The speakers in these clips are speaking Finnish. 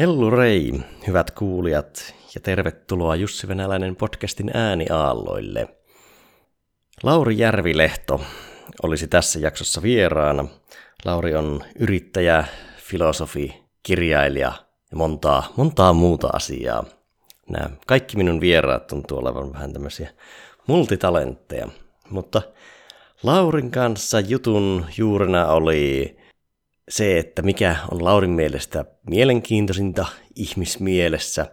Hellurei, hyvät kuulijat, ja tervetuloa Jussi Venäläinen podcastin ääniaalloille. Lauri Järvilehto olisi tässä jaksossa vieraana. Lauri on yrittäjä, filosofi, kirjailija ja montaa, montaa muuta asiaa. Nämä kaikki minun vieraat tuntuu olevan vähän tämmöisiä multitalentteja, mutta Laurin kanssa jutun juurena oli se, että mikä on Laurin mielestä mielenkiintoisinta ihmismielessä.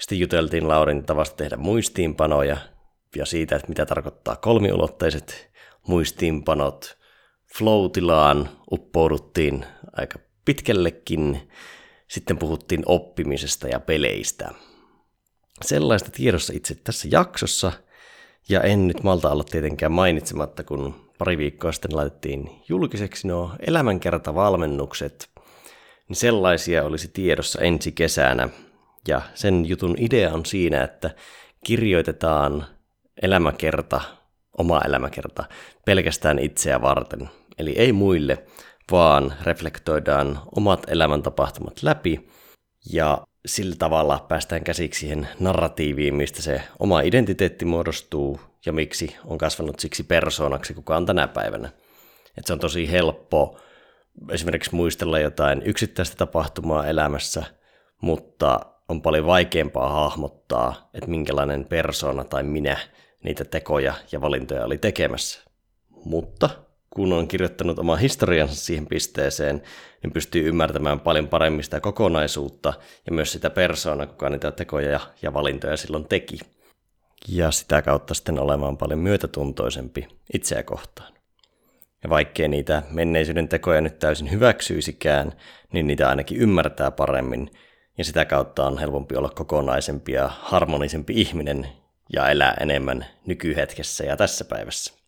Sitten juteltiin Laurin tavasta tehdä muistiinpanoja ja siitä, että mitä tarkoittaa kolmiulotteiset muistiinpanot. Flow-tilaan uppouduttiin aika pitkällekin. Sitten puhuttiin oppimisesta ja peleistä. Sellaista tiedossa itse tässä jaksossa. Ja en nyt malta olla tietenkään mainitsematta, kun pari viikkoa sitten laitettiin julkiseksi nuo elämänkertavalmennukset, niin sellaisia olisi tiedossa ensi kesänä. Ja sen jutun idea on siinä, että kirjoitetaan elämäkerta, oma elämäkerta, pelkästään itseä varten. Eli ei muille, vaan reflektoidaan omat elämäntapahtumat läpi ja sillä tavalla päästään käsiksi siihen narratiiviin, mistä se oma identiteetti muodostuu ja miksi on kasvanut siksi persoonaksi, kuka on tänä päivänä. Et se on tosi helppo esimerkiksi muistella jotain yksittäistä tapahtumaa elämässä, mutta on paljon vaikeampaa hahmottaa, että minkälainen persona tai minä niitä tekoja ja valintoja oli tekemässä. Mutta kun on kirjoittanut oma historiansa siihen pisteeseen, niin pystyy ymmärtämään paljon paremmin sitä kokonaisuutta ja myös sitä persoonaa, kuka niitä tekoja ja valintoja silloin teki. Ja sitä kautta sitten olemaan paljon myötätuntoisempi itseä kohtaan. Ja vaikkei niitä menneisyyden tekoja nyt täysin hyväksyisikään, niin niitä ainakin ymmärtää paremmin, ja sitä kautta on helpompi olla kokonaisempi ja harmonisempi ihminen ja elää enemmän nykyhetkessä ja tässä päivässä.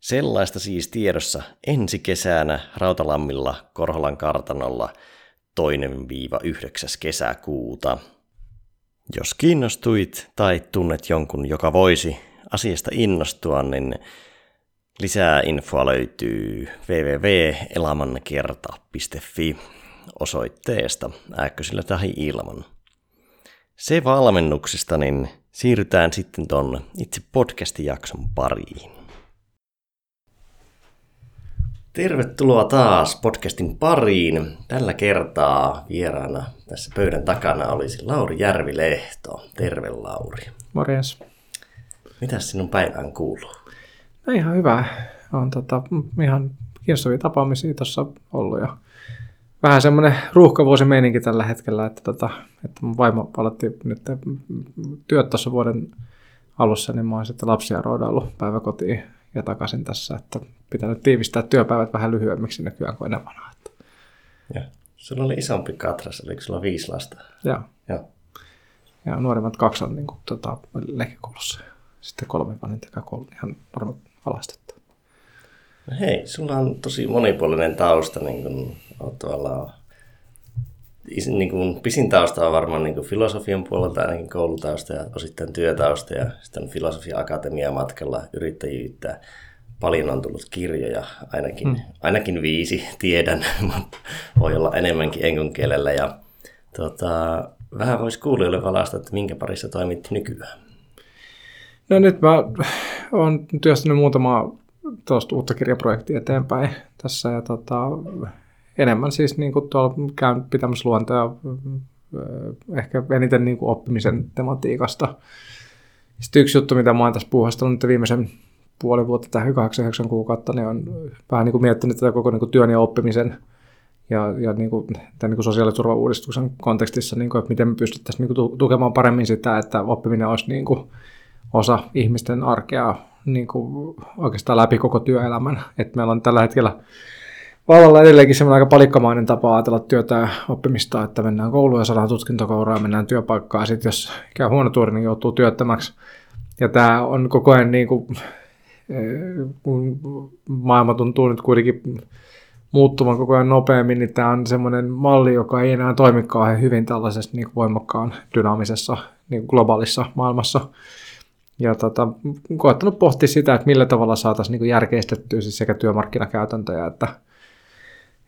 Sellaista siis tiedossa ensi kesänä Rautalammilla Korholan kartanolla 2-9. kesäkuuta. Jos kiinnostuit tai tunnet jonkun, joka voisi asiasta innostua, niin lisää infoa löytyy www.elamankerta.fi osoitteesta ääkkösillä tai ilman. Se valmennuksista, niin siirrytään sitten tuonne itse podcast-jakson pariin. Tervetuloa taas podcastin pariin. Tällä kertaa vieraana tässä pöydän takana olisi Lauri Järvilehto. Terve Lauri. Morjens. Mitäs sinun päivään kuuluu? No ihan hyvä. On tota, ihan kiinnostavia tapaamisia tuossa ollut ja vähän semmoinen ruuhkavuosi meininki tällä hetkellä, että, tota, että mun vaimo aloitti nyt työt tuossa vuoden alussa, niin mä oon sitten lapsia roodaillut päiväkotiin ja takaisin tässä, että pitää nyt tiivistää työpäivät vähän lyhyemmiksi nykyään kuin ennen vanhaa. Ja. Sulla oli isompi katras, eli sulla viisi lasta? Joo. Ja, Ja nuoremmat kaksi on niin kuin, tota, leikikoulussa. Sitten kolme vanhinta koulu ihan varmaan alastettu. No hei, sulla on tosi monipuolinen tausta, niin kuin tavallaan niin kuin, pisin tausta on varmaan niin kuin filosofian puolelta ainakin koulutausta ja osittain työtausta ja sitten filosofia akatemia matkalla yrittäjyyttä. Paljon on tullut kirjoja, ainakin, mm. ainakin viisi tiedän, mutta voi olla enemmänkin enkon kielellä. Ja, tota, vähän voisi kuulijoille valasta, että minkä parissa toimit nykyään. No nyt mä oon työstänyt muutama tuosta uutta kirjaprojektia eteenpäin tässä ja tota, enemmän siis niin kuin tuolla käyn pitämässä luontoja ehkä eniten niin kuin oppimisen tematiikasta. Sitten yksi juttu, mitä mä oon tässä puuhastellut nyt viimeisen puoli vuotta tai 8 kuukautta, niin on vähän niin kuin miettinyt tätä koko niin kuin työn ja oppimisen ja, ja niin kuin, tämän niin kuin sosiaaliturvauudistuksen kontekstissa, niin kuin, että miten me pystyttäisiin niin kuin, tukemaan paremmin sitä, että oppiminen olisi niin kuin, osa ihmisten arkea niin kuin, oikeastaan läpi koko työelämän. Että meillä on tällä hetkellä vallalla edelleenkin semmoinen aika palikkamainen tapa ajatella työtä ja oppimista, että mennään kouluun ja saadaan tutkintokauraa ja mennään työpaikkaan. Sitten jos käy huono tuuri, niin joutuu työttömäksi. Ja tämä on koko ajan niin kuin, kun maailma tuntuu nyt kuitenkin muuttuvan koko ajan nopeammin, niin tämä on semmoinen malli, joka ei enää toimi kauhean hyvin tällaisessa niin voimakkaan dynaamisessa niin globaalissa maailmassa. Ja tota, koettanut pohtia sitä, että millä tavalla saataisiin niin järkeistettyä siis sekä työmarkkinakäytäntöjä että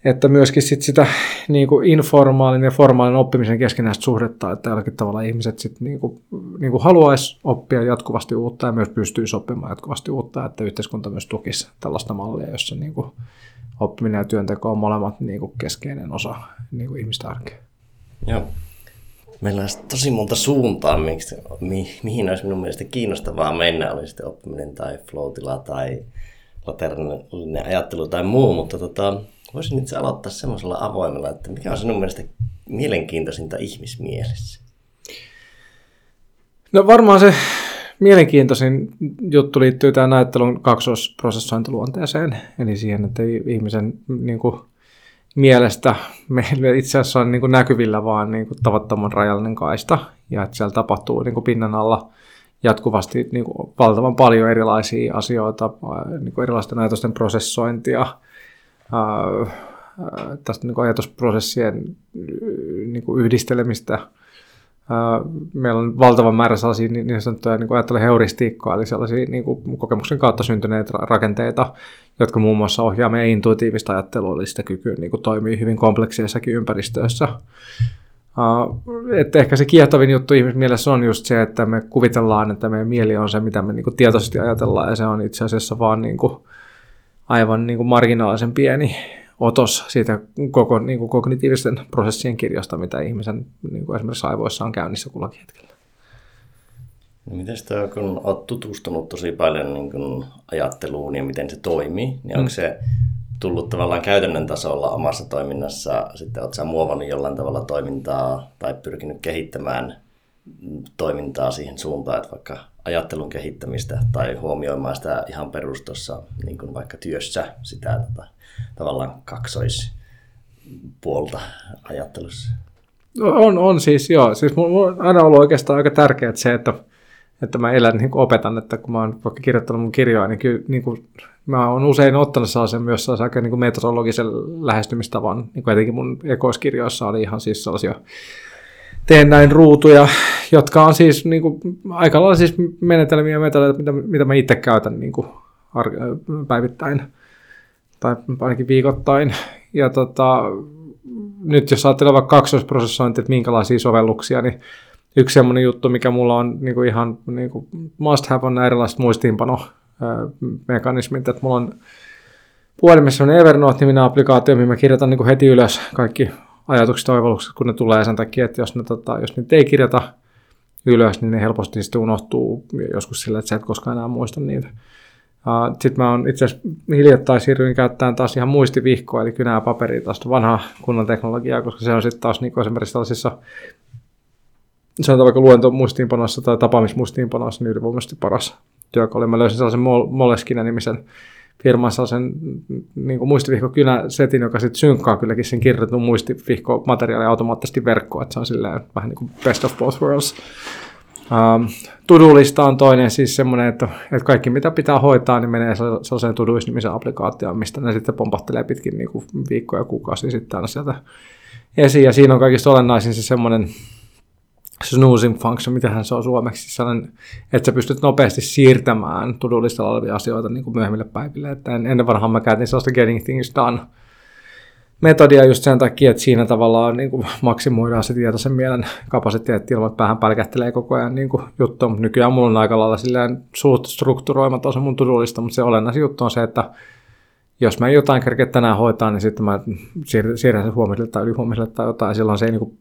että myöskin sit sitä niin kuin informaalinen ja formaalinen oppimisen keskenäistä suhdetta, että jollakin tavalla ihmiset sit niin kuin, niin kuin haluaisi oppia jatkuvasti uutta ja myös pystyisi oppimaan jatkuvasti uutta, että yhteiskunta myös tukisi tällaista mallia, jossa niin kuin oppiminen ja työnteko on molemmat niin kuin keskeinen osa niin kuin ihmistä arkea. Joo. Meillä olisi tosi monta suuntaa, miksi, mi, mihin olisi minun mielestä kiinnostavaa mennä, oli sitten oppiminen tai flow tai laternallinen ajattelu tai muu, mutta tota, voisin itse aloittaa semmoisella avoimella, että mikä on sinun mielestä mielenkiintoisinta ihmismielessä? No varmaan se mielenkiintoisin juttu liittyy tähän näyttelun kaksoisprosessointiluonteeseen, eli siihen, että ihmisen niin kuin, mielestä meillä itse asiassa on niin kuin näkyvillä vaan niin kuin, tavattoman rajallinen kaista, ja että siellä tapahtuu niin kuin, pinnan alla jatkuvasti niin kuin, valtavan paljon erilaisia asioita, niin kuin erilaisten ajatusten prosessointia, tästä niin ajatusprosessien niin kuin yhdistelemistä, meillä on valtava määrä sellaisia niin, niin sanottuja niin ajattelen heuristiikkaa, eli sellaisia niin kuin kokemuksen kautta syntyneitä rakenteita, jotka muun muassa ohjaa meidän intuitiivista ajattelua, eli sitä kykyä niin kuin toimii hyvin kompleksissakin ympäristöissä. Uh, että ehkä se kiehtovin juttu ihmismielessä on just se, että me kuvitellaan, että meidän mieli on se, mitä me niin kuin tietoisesti ajatellaan, ja se on itse asiassa vaan niin kuin aivan niin kuin marginaalisen pieni otos siitä koko niin kuin kognitiivisten prosessien kirjosta, mitä ihmisen niin kuin esimerkiksi aivoissa on käynnissä kullakin hetkellä. No miten sitä, kun olet tutustunut tosi paljon niin kuin ajatteluun ja miten se toimii, niin mm. onko se tullut tavallaan käytännön tasolla omassa toiminnassa, sitten oletko muovannut jollain tavalla toimintaa tai pyrkinyt kehittämään toimintaa siihen suuntaan, että vaikka ajattelun kehittämistä tai huomioimaan sitä ihan perustossa niin kuin vaikka työssä sitä tota, tavallaan kaksoispuolta ajattelussa? On, on siis joo. Siis mulla on aina ollut oikeastaan aika tärkeää se, että, että mä elän niin opetan, että kun mä oon vaikka kirjoittanut mun kirjoa, niin kyllä niin kuin, mä oon usein ottanut sellaisen myös sellaisen aika niin kuin metodologisen lähestymistavan, niin kuin etenkin mun ekoiskirjoissa oli ihan siis sellaisia teen näin ruutuja, jotka on siis niin kuin, aika lailla siis menetelmiä ja mitä, mitä mä itse käytän niin kuin, päivittäin tai ainakin viikoittain. Ja tota, nyt jos ajattelee vaikka kaksoisprosessointi, että minkälaisia sovelluksia, niin yksi semmoinen juttu, mikä mulla on niin kuin ihan niin kuin must have on nämä erilaiset muistiinpanomekanismit, että mulla on puhelimessa on Evernote-niminen applikaatio, mihin mä kirjoitan niin kuin heti ylös kaikki ajatukset toivellukset, kun ne tulee sen takia, että jos, ne, tota, jos niitä ei kirjata ylös, niin ne helposti sitten unohtuu joskus sillä, että sä et koskaan enää muista niitä. Sitten mä oon itse asiassa hiljattain siirryin käyttämään taas ihan muistivihkoa, eli kynää paperia taas vanhaa kunnon teknologiaa, koska se on sitten taas niin esimerkiksi tällaisissa sanotaan vaikka luentomuistiinpanossa tai tapaamismuistiinpanossa niin ylivoimaisesti paras työkalu. Mä löysin sellaisen Moleskine-nimisen firman sellaisen niin kuin muistivihkokynä-setin, joka sitten synkkaa kylläkin sen kirjoitetun muistivihkomateriaalin automaattisesti verkkoon, että se on silleen vähän niin kuin best of both worlds. Um, Tudulista on toinen siis semmoinen, että, että kaikki mitä pitää hoitaa, niin menee sellaiseen Todoist-nimisen applikaatioon, mistä ne sitten pompahtelee pitkin niin kuin viikkoja ja kuukausia sitten aina sieltä esiin. Ja siinä on kaikista olennaisin se semmoinen snoozing function, mitähän se on suomeksi, sellainen, että sä pystyt nopeasti siirtämään Tudulistalla olevia asioita niin kuin myöhemmille päiville. Että ennen vanhaan mä käytin sellaista getting things done metodia just sen takia, että siinä tavallaan niin kuin maksimoidaan se tietoisen mielen kapasiteetti ilman, että päähän pälkähtelee koko ajan niin kuin juttu. Nykyään mulla on aika lailla silleen suht strukturoimaton se mun tudulista, mutta se olennaisin juttu on se, että jos mä jotain kerkeä tänään hoitaa, niin sitten mä siirrän sen huomiselle tai ylihuomiselle tai jotain, silloin se ei niin kuin,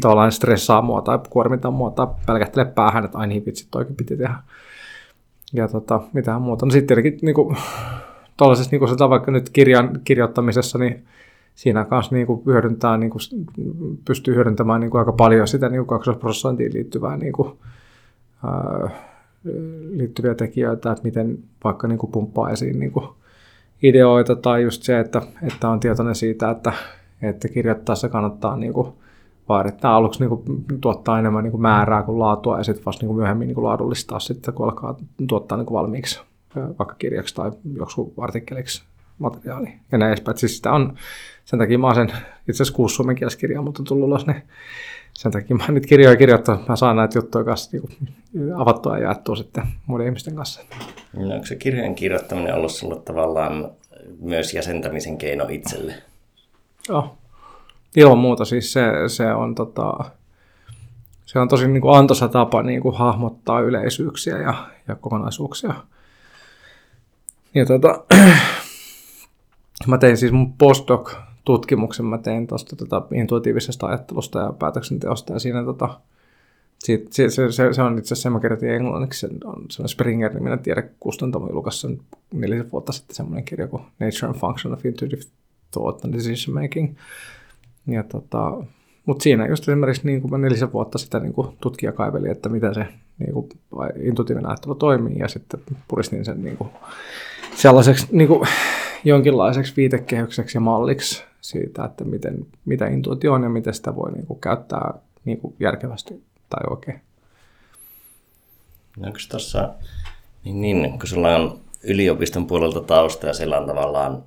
tavallaan stressaa mua tai kuormita mua tai pelkästele päähän, että aina niin vitsi, toikin piti tehdä. Ja tota, mitään muuta. No sitten tietenkin niin kuin, tuollaisessa niin kuin vaikka nyt kirjan kirjoittamisessa, niin siinä kanssa niin kuin hyödyntää, niin kuin, pystyy hyödyntämään niin kuin aika paljon sitä niin kaksoisprosessointiin liittyvää niin kuin, ää, liittyviä tekijöitä, että miten vaikka niin kuin pumppaa esiin niin kuin ideoita tai just se, että, että on tietoinen siitä, että, että kirjoittaessa kannattaa niin kuin, vaadittaa aluksi niin kuin, tuottaa enemmän niin kuin määrää kuin laatua ja sitten vasta niin kuin myöhemmin niin kuin laadullistaa sitten, kun alkaa tuottaa niin kuin valmiiksi vaikka kirjaksi tai joku artikkeliksi materiaali ja näin edespäin. Siis sitä on, sen takia mä oon sen itse asiassa kuusi suomenkielis kirjaa, mutta on tullut ulos, niin sen takia mä nyt kirjoja kirjoittaa, mä saan näitä juttuja kanssa niin avattua ja jaettua sitten muiden ihmisten kanssa. No, onko se kirjan kirjoittaminen ollut sinulle tavallaan myös jäsentämisen keino itselle? Joo. Ilman muuta siis se, se on tota, se on tosi niin kuin antoisa tapa niin kuin hahmottaa yleisyyksiä ja, ja kokonaisuuksia. Ja tota, mä tein siis mun postdoc-tutkimuksen, mä tein tuosta tota intuitiivisesta ajattelusta ja päätöksenteosta, ja siinä tota, siitä, se, se, se, se, on itse asiassa, mä kirjoitin englanniksi, se on, se on Springer-niminen tiedekustantamo, julkaisi sen neljä vuotta sitten semmoinen kirja kuin Nature and Function of Intuitive Thought and Decision Making. Ja tota, mutta siinä just esimerkiksi niin kuin mä nelisen vuotta sitä niin kuin tutkija kaiveli, että miten se niin kuin, intuitiivinen ajattelu toimii ja sitten puristin sen niin kuin, sellaiseksi niin kuin, jonkinlaiseksi viitekehykseksi ja malliksi siitä, että miten, mitä intuitio on ja miten sitä voi niin kuin, käyttää niin kuin, järkevästi tai oikein. No, tuossa, niin, niin, kun sulla on yliopiston puolelta tausta ja siellä on tavallaan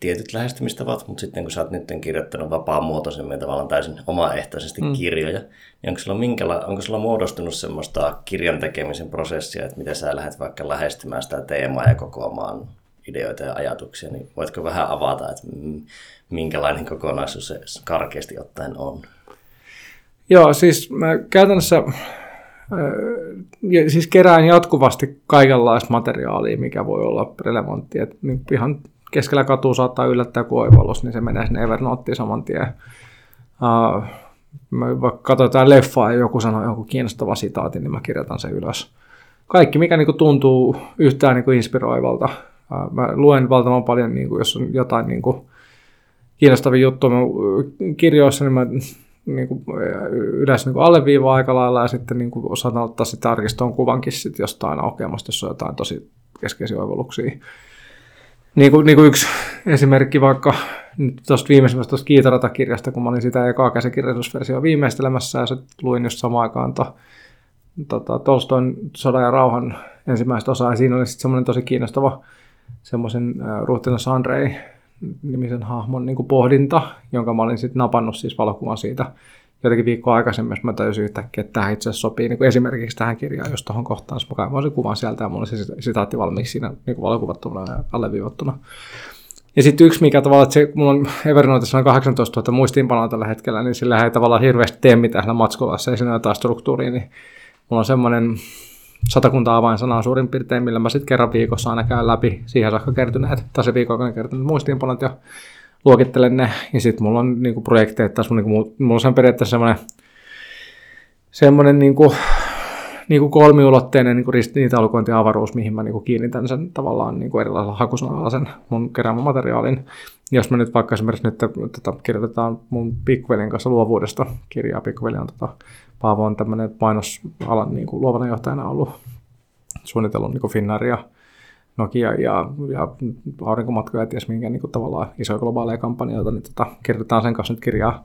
tietyt lähestymistavat, mutta sitten kun sä oot nyt kirjoittanut vapaa-muotoisemmin tavallaan täysin omaehtoisesti mm. kirjoja, niin onko sulla, minkäla- onko sulla muodostunut semmoista kirjan tekemisen prosessia, että miten sä lähdet vaikka lähestymään sitä teemaa ja kokoamaan ideoita ja ajatuksia, niin voitko vähän avata, että minkälainen kokonaisuus se karkeasti ottaen on? Joo, siis mä käytännössä siis kerään jatkuvasti kaikenlaista materiaalia, mikä voi olla relevanttia. Et niin ihan keskellä katua saattaa yllättää kuin oivallus, niin se menee sinne Evernottiin saman tien. Uh, mä vaikka katsotaan leffaa ja joku sanoo joku kiinnostava sitaatti, niin mä kirjoitan sen ylös. Kaikki, mikä niin kuin, tuntuu yhtään niin kuin inspiroivalta. Uh, mä luen valtavan paljon, niin kuin, jos on jotain niin kuin, kiinnostavia juttuja kirjoissa, niin mä niin kuin, yleensä niin alleviivaa aika lailla ja sitten niin kuin, osaan ottaa sitä arkistoon kuvankin sit jostain aukeamasta, jos on jotain tosi keskeisiä oivalluksia. Niin kuin, niin kuin yksi esimerkki vaikka tuosta viimeisimmästä tuosta Kiitarata-kirjasta, kun mä olin sitä ekaa käsikirjoitusversioa viimeistelemässä ja sitten luin just samaan aikaan to, tota, Tolstoin sodan ja rauhan ensimmäistä osaa. Ja siinä oli sitten semmoinen tosi kiinnostava semmoisen äh, ruhtinas Andrei nimisen hahmon niin kuin pohdinta, jonka mä olin sitten napannut siis valokuvan siitä jotenkin viikkoa aikaisemmin, mä tajusin yhtäkkiä, että tämä itse asiassa sopii niin esimerkiksi tähän kirjaan, jos tuohon kohtaan, mä kaivoin sen kuvan sieltä ja mulla oli se sitaatti valmiiksi siinä niin valokuvattuna ja alleviivattuna. Ja sitten yksi, mikä tavallaan, että se, mulla on Evernoteissa on 18 000 muistiinpanoa tällä hetkellä, niin sillä ei tavallaan hirveästi tee mitään matskulla, se ei siinä jotain struktuuria, niin mulla on semmoinen satakunta avainsanaa suurin piirtein, millä mä sitten kerran viikossa aina käyn läpi siihen saakka kertyneet, tai se viikon aikana kertyneet muistiinpanot ja luokittelen ne, ja sitten mulla on niinku projekteja, taas niinku, mulla on periaatteessa semmoinen, semmoinen niinku, niinku kolmiulotteinen niinku ristiintaulukointiavaruus, mihin mä niinku kiinnitän sen tavallaan niinku erilaisella hakusanalla sen mun keräämän materiaalin. Jos mä nyt vaikka esimerkiksi nyt tota, kirjoitetaan mun pikkuvelin kanssa luovuudesta kirjaa, pikkuveli on tota, Paavo on tämmöinen mainosalan niinku luovana johtajana ollut suunnitellut niinku Finnairia Nokia ja, ja aurinkomatkoja ja ties minkä niin kuin, tavallaan isoja globaaleja kampanjoita, niin tota, kirjoitetaan sen kanssa nyt kirjaa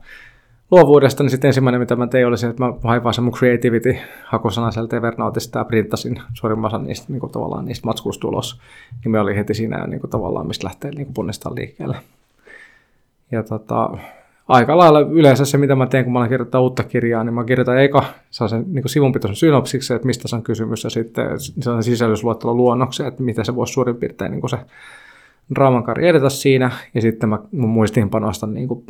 luovuudesta, niin sitten ensimmäinen, mitä mä tein, oli se, että mä hain vaan sen mun creativity hakusana sieltä Evernoteista ja printtasin suurimman osan niistä, niin kuin, tavallaan niistä matskuista ulos. Niin me oli heti siinä niin kuin, tavallaan, mistä lähtee niin kuin, liikkeelle. Ja tota, aika lailla yleensä se, mitä mä teen, kun mä kirjoittaa uutta kirjaa, niin mä kirjoitan eka sen niin sivunpitoisen synopsiksi, että mistä se on kysymys, ja sitten sellainen sisällysluettelo luonnoksen, että mitä se voisi suurin piirtein niin se draamankari edetä siinä, ja sitten mä mun muistiinpanosta niin kuin,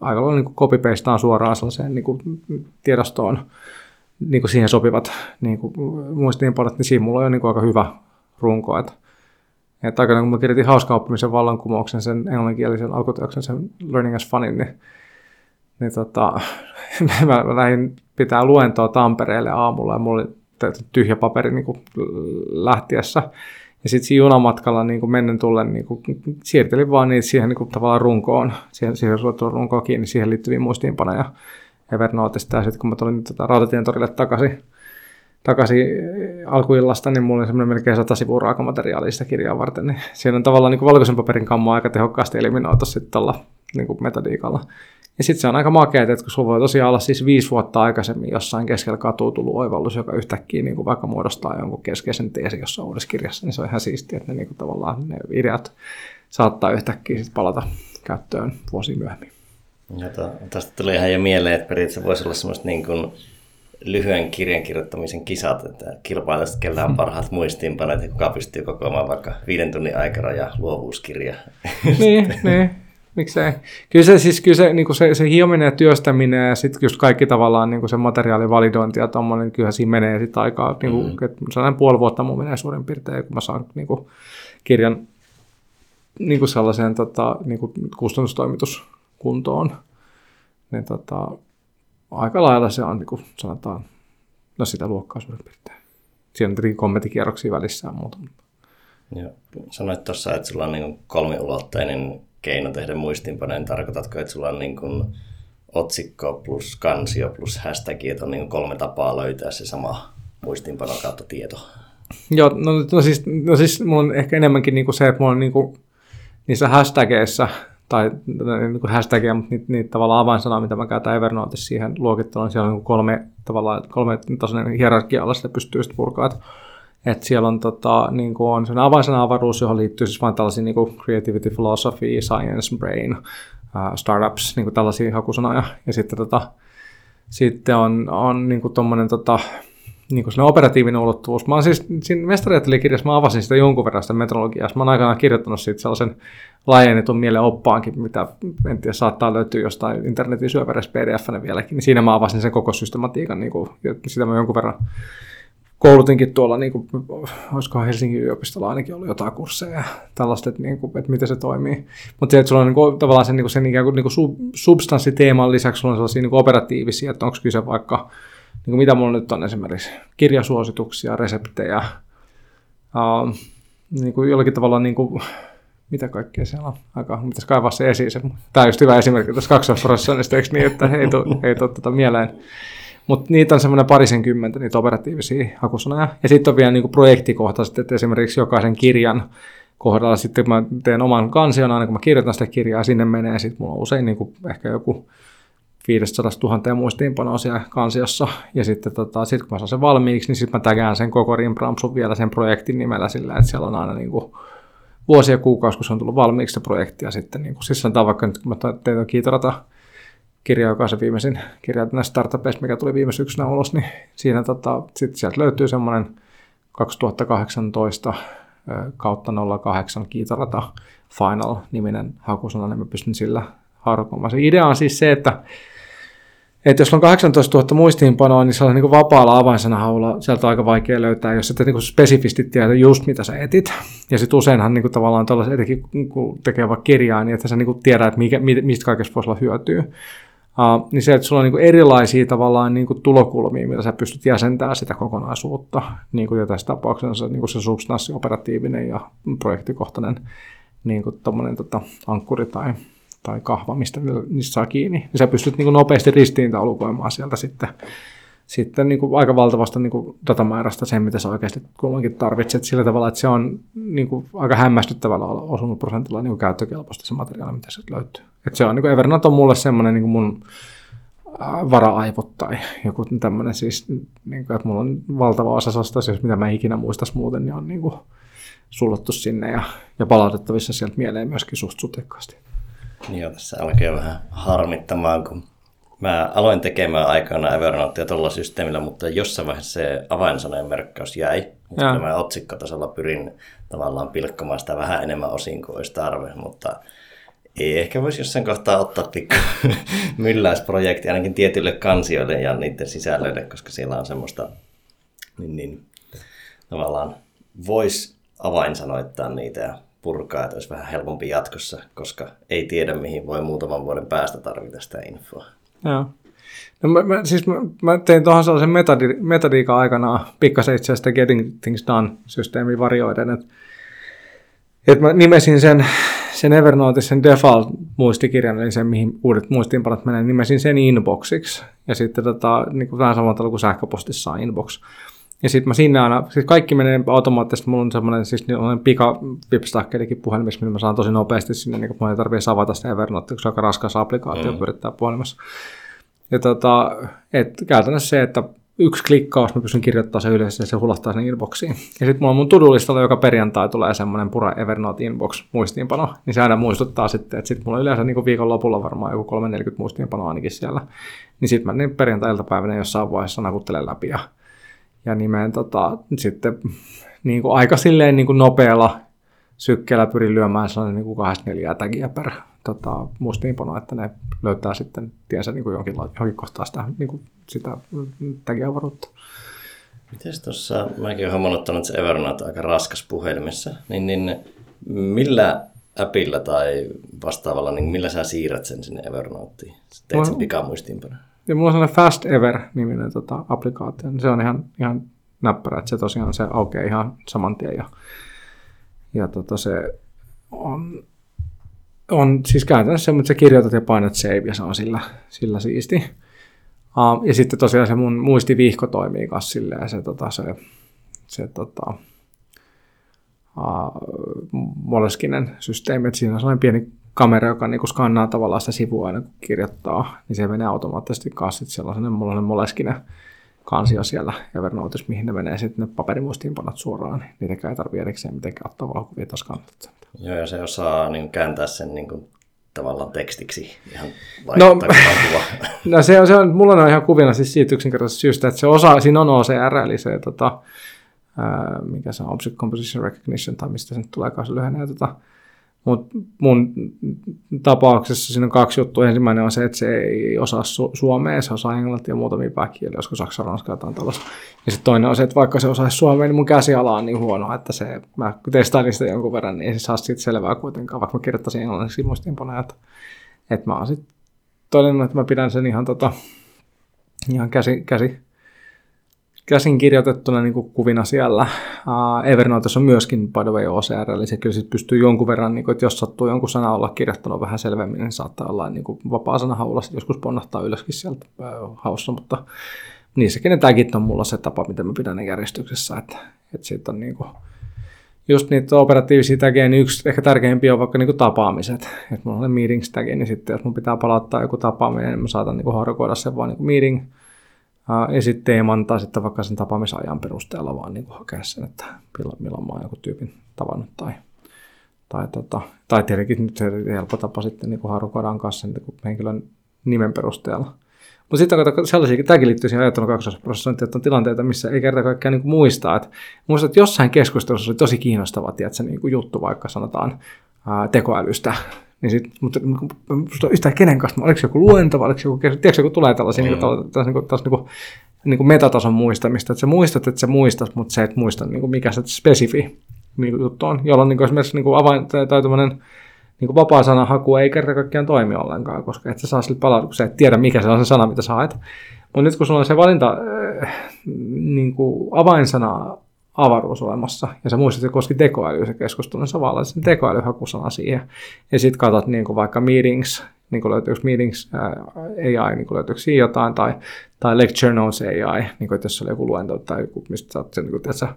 aika lailla niin copy-pastaan suoraan sellaiseen niin kuin, tiedostoon niin kuin siihen sopivat niin kuin, muistiinpanot, niin siinä mulla on jo niin kuin, aika hyvä runko, että että aikana kun mä kirjoitin hauskaoppimisen vallankumouksen, sen englanninkielisen alkuteoksen, sen Learning as Funin, niin niin tota, mä lähdin pitää luentoa Tampereelle aamulla ja mulla oli tyhjä paperi niin kuin lähtiessä. Ja sitten siinä junamatkalla niin kuin mennen tullen niin kuin, siirtelin vaan niitä siihen niin kuin, tavallaan runkoon, siihen, siihen runkoon kiinni, siihen liittyviin muistiinpanoja Evernotesta. Ja sitten kun mä tulin tota, Rautatien torille takaisin, takaisin alkuillasta, niin mulla oli semmoinen melkein sata sivua raakamateriaalia sitä kirjaa varten. Niin siinä on tavallaan niin kuin valkoisen paperin kammo aika tehokkaasti eliminoitu sitten tuolla niin metodiikalla. Ja sitten se on aika makea, että kun sulla voi tosiaan olla siis viisi vuotta aikaisemmin jossain keskellä katua tullut oivallus, joka yhtäkkiä niin kuin vaikka muodostaa jonkun keskeisen teesi jossain uudessa kirjassa, niin se on ihan siistiä, että ne, niin kuin tavallaan ne ideat saattaa yhtäkkiä sit palata käyttöön vuosi myöhemmin. Ja to, tästä tuli ihan jo mieleen, että periaatteessa voisi olla semmoista niin kuin lyhyen kirjan kirjoittamisen kisat, että kilpailisi, kellä on parhaat muistiinpanot, kuka pystyy kokoamaan vaikka viiden tunnin aikana ja luovuuskirja. Niin, niin. Miksei. Kyllä se, siis, kyllä se, niin kuin se, se hiominen ja työstäminen ja sitten just kaikki tavallaan niin kuin se materiaalin validointi ja tommoinen, niin kyllä siinä menee sitten aikaa, niin kuin, mm. että sellainen puoli vuotta mun menee suurin piirtein, kun mä saan niin kuin, kirjan niin kuin sellaiseen tota, niin kuin kustannustoimituskuntoon. Niin, tota, aika lailla se on, niin kuin sanotaan, no sitä luokkaa suurin piirtein. Siinä on tietenkin kommenttikierroksia välissä ja muuta. Joo. Sanoit tuossa, että sulla on niin kolmiulotteinen keino tehdä muistiinpanoja. Tarkoitatko, että sulla on niin kuin otsikko plus kansio plus hashtag, että on niin kolme tapaa löytää se sama muistiinpano kautta tieto? Joo, no, no, siis, no siis mulla on ehkä enemmänkin niin kuin se, että mulla on niin kuin niissä hashtageissa tai niin kuin hashtagia, mutta niitä, niitä tavallaan avainsanoja, mitä mä käytän Evernotessa siihen luokitteluun, siellä on niin kolme, tavallaan, kolme tasoinen hierarkia alla, sitä pystyy sitten purkaa. Että, että siellä on, tota, niin kuin on sen avainsana-avaruus, johon liittyy siis vain tällaisia niin kuin creativity, philosophy, science, brain, uh, startups, niin kuin tällaisia hakusanoja. Ja sitten, tota, sitten on, on niin kuin tommonen, tota, niin kuin operatiivinen ulottuvuus. Mä oon siis siinä mestarijättelikirjassa, mä avasin sitä jonkun verran sitä metodologiaa. Mä oon aikanaan kirjoittanut siitä sellaisen laajennetun mielen oppaankin, mitä en tiedä, saattaa löytyä jostain internetin syöverässä pdf vieläkin. Niin siinä mä avasin sen koko systematiikan, niin kuin, sitä mä jonkun verran koulutinkin tuolla, niin kuin, olisiko Helsingin yliopistolla ainakin ollut jotain kursseja ja tällaista, että, niin kuin, että miten se toimii. Mutta se, että sulla on niin kuin, tavallaan sen, niin kuin, sen ikään kuin, niin kuin sub, substanssiteeman lisäksi sulla on sellaisia niin kuin operatiivisia, että onko kyse vaikka niin kuin mitä mulla nyt on esimerkiksi kirjasuosituksia, reseptejä, uh, niin kuin jollakin tavalla niin kuin, mitä kaikkea siellä on. Aika, pitäisi kaivaa se esiin. Tämä on just hyvä esimerkki tuossa kaksoisprosessoinnista, eikö niin, että ei tule, ei tule tuota mieleen. Mutta niitä on semmoinen parisen kymmentä, niitä operatiivisia hakusanoja. Ja sitten on vielä niin projektikohtaiset, että esimerkiksi jokaisen kirjan kohdalla sitten kun mä teen oman kansion aina kun mä kirjoitan sitä kirjaa, sinne menee, sitten mulla on usein niin kuin ehkä joku 500 000 muistiinpanoa siellä kansiossa. Ja sitten tota, sit kun mä saan sen valmiiksi, niin sitten mä tägään sen koko rimpramsun vielä sen projektin nimellä sillä, että siellä on aina niin kuin vuosia kuukausi, kun se on tullut valmiiksi se projekti. Ja sitten niin kuin, siis sanotaan vaikka nyt, kun mä tein Kiitorata kirja, joka on se viimeisin kirja näistä startupeista, mikä tuli viime syksynä ulos, niin siinä tota, sitten sieltä löytyy semmoinen 2018 kautta 08 Kiitorata Final-niminen hakusana, niin mä pystyn sillä harkomaan. Se idea on siis se, että että jos on 18 000 muistiinpanoa, niin sellainen niin vapaalla avainsanahaulla sieltä on aika vaikea löytää, jos et niin spesifisti tiedä just mitä sä etit. Ja sitten useinhan niin kuin, tavallaan tällaiset, etenkin kun tekee vaikka kirjaa, niin että sä niin kuin tiedät, että mikä, mistä kaikesta voisi olla hyötyä. Uh, niin se, että sulla on niin erilaisia tavallaan niin tulokulmia, mitä sä pystyt jäsentämään sitä kokonaisuutta, niin kuin jo tässä tapauksessa niin kuin se substanssi, operatiivinen ja projektikohtainen niin kuin tota, ankkuri tai tai kahva, mistä niistä saa kiinni. Ja sä pystyt niin kuin nopeasti ristiintaulukoimaan sieltä sitten, sitten niin aika valtavasta niin datamäärästä sen, mitä sä oikeasti kulloinkin tarvitset sillä tavalla, että se on niin aika hämmästyttävällä osunut prosentilla niin kuin käyttökelpoista se materiaali, mitä sieltä löytyy. Et se on niin kuin Evernote on mulle semmoinen niin kuin mun vara-aivot tai joku tämmöinen siis, niin kuin, että mulla on valtava osa sellaista asioista, mitä mä ikinä muistas muuten, niin on niin kuin sullottu sinne ja, ja palautettavissa sieltä mieleen myöskin suht sutekkaasti. Joo, tässä alkoi vähän harmittamaan, kun mä aloin tekemään aikana Evernotea tuolla systeemillä, mutta jossain vaiheessa se avainsanojen merkkaus jäi. Mutta mä otsikkotasolla pyrin tavallaan pilkkomaan sitä vähän enemmän osin kuin olisi tarve, mutta ei ehkä voisi jossain kohtaa ottaa pikku mylläisprojekti ainakin tietyille kansioille ja niiden sisällöille, koska siellä on semmoista, niin, niin tavallaan voisi avainsanoittaa niitä ja purkaa, että olisi vähän helpompi jatkossa, koska ei tiedä, mihin voi muutaman vuoden päästä tarvita sitä infoa. Joo. No mä, mä, siis mä, mä tein tuohon sellaisen metodi, metodiikan aikana pikkasen itse asiassa Getting Things Done-systeemi varioiden, että et mä nimesin sen, sen Evernote, sen default-muistikirjan, eli sen, mihin uudet muistiinpanot menee, nimesin sen inboxiksi. Ja sitten tota, niin kuin vähän samalla tavalla kuin sähköpostissa on inbox. Ja sitten mä sinne aina, siis kaikki menee automaattisesti, mulla on semmoinen siis niin pika vipstakkelikin puhelimessa, millä mä saan tosi nopeasti sinne, niin kun mä ei tarvitse avata sitä Evernote, kun se on aika raskas applikaatio mm. pyrittää puhelimessa. Ja tota, et käytännössä se, että yksi klikkaus, mä pystyn kirjoittamaan se ylös ja se hulahtaa sinne inboxiin. Ja sitten mulla on mun tudulistalla joka perjantai tulee semmoinen pura Evernote Inbox muistiinpano, niin se aina muistuttaa sitten, että sitten mulla on yleensä niin viikon lopulla varmaan joku 340 muistiinpanoa ainakin siellä. Niin sitten mä niin perjantai-iltapäivänä jossain vaiheessa nakuttelen läpi ja ja nimeen tota, sitten niin kuin aika silleen niin kuin nopealla sykkeellä pyrin lyömään sellainen niin kuin kahdesta neljää tagia per tota, muistiinpanoa, että ne löytää sitten tiensä niin kuin jonkin, johonkin kohtaa sitä, niin kuin sitä tagiavaruutta. Miten tuossa, mäkin olen huomannut, että se Evernote on aika raskas puhelimessa, niin, niin millä appilla tai vastaavalla, niin millä sä siirrät sen sinne Evernoteen? Teet sen pikamuistiinpanoa? Ja mulla on sellainen Fast Ever-niminen tota, applikaatio. Se on ihan, ihan näppärä, että se tosiaan se aukeaa ihan saman tien. Ja, ja tota, se on, on siis käytännössä se, että sä kirjoitat ja painat save ja se on sillä, sillä siisti. Uh, ja sitten tosiaan se mun muistivihko toimii kanssa silleen, se, tota, se, se tota, uh, moleskinen systeemi, että siinä on sellainen pieni kamera, joka niin skannaa tavallaan sitä sivua aina kun kirjoittaa, niin se menee automaattisesti kanssa sellainen, mulla on moleskinen kansio siellä Evernoteissa, mihin ne menee. Sitten ne paperimuistiinpanot suoraan, niin niitäkään ei tarvitse erikseen mitenkään ottaa valokuvia taas kannattaa. Joo, ja se osaa niin kääntää sen niin kuin, tavallaan tekstiksi ihan no, no se on, se on, mulla on ihan kuvina siis siitä yksinkertaisesta syystä, että se osaa, siinä on OCR, eli se, tota, ää, mikä se on, Object Composition Recognition, tai mistä se nyt tulee kanssa lyhenee, tota, mutta mun tapauksessa siinä on kaksi juttua. Ensimmäinen on se, että se ei osaa su- suomea, se osaa englantia ja muutamia pääkieliä, joskus saksa, ranska jotain tällaista. Ja sitten toinen on se, että vaikka se osaisi suomea, niin mun käsiala on niin huono, että se, mä testailin sitä jonkun verran, niin ei se saa siitä selvää kuitenkaan, vaikka mä kirjoittaisin englanniksi muistiinpanoja. Että, että mä oon sitten todennut, että mä pidän sen ihan, tota, ihan käsi, käsi käsin kirjoitettuna niin kuin kuvina siellä. Uh, Evernoteissa on myöskin by the way OCR, eli se kyllä sit pystyy jonkun verran, niin kuin, että jos sattuu jonkun sana olla kirjoittanut vähän selvemmin, niin saattaa olla niin kuin vapaa sana haulassa, joskus ponnahtaa ylöskin sieltä haussa, mutta niissäkin ne tagit on mulla se tapa, miten mä pidän ne järjestyksessä, että, että siitä on niin kuin, just niitä operatiivisia tageja, niin yksi ehkä tärkeimpiä on vaikka niin kuin tapaamiset. Että mulla on ne meetings tagi, niin sitten jos mun pitää palauttaa joku tapaaminen, niin mä saatan niin kuin harukoida sen vaan niin kuin meeting – esitteeman tai sitten vaikka sen tapaamisajan perusteella vaan niin hakea sen, että milloin, milloin mä oon joku tyypin tavannut tai, tai, tota, tai tietenkin nyt se helppo tapa sitten niin harukoidaan kanssa niin henkilön nimen perusteella. Mutta sitten on sellaisia, tämäkin liittyy siihen ajattelun kaksoisprosessointiin, että on tilanteita, missä ei kerta kaikkiaan niin muistaa. Että muistat, että jossain keskustelussa oli tosi kiinnostava tiedätkö, niin kuin juttu, vaikka sanotaan ää, tekoälystä, niin sit, mutta musta yhtään kenen kanssa, oliko se joku luento vai oliko joku, tiedätkö, kun tulee tällaisia mm. niin kuin, tällaisia, niin kuin, niin kuin, niin kuin metatason muistamista, että sä muistat, että sä muistat, mutta sä et muista, niin kuin mikä se spesifi niin kuin juttu on, jolloin niin kuin esimerkiksi niin kuin avain, tai, tai niin kuin vapaa haku ei kerta kaikkiaan toimi ollenkaan, koska et sä saa sille palautua, kun sä et tiedä, mikä se on se sana, mitä sä haet. Mutta nyt kun sulla on se valinta, äh, niin kuin avainsana avaruus olemassa, ja sä muistat, että koski tekoäly se keskustelu, niin sä vaan sen tekoälyhakusana siihen, ja sitten katsot niin kuin vaikka meetings, niin kuin löytyykö meetings ää, AI, niin kuin löytyykö siinä jotain, tai, tai lecture notes AI, niin kuin, että jos oli joku luento tai joku, mistä sä oot sen, niin kuin, tiedät,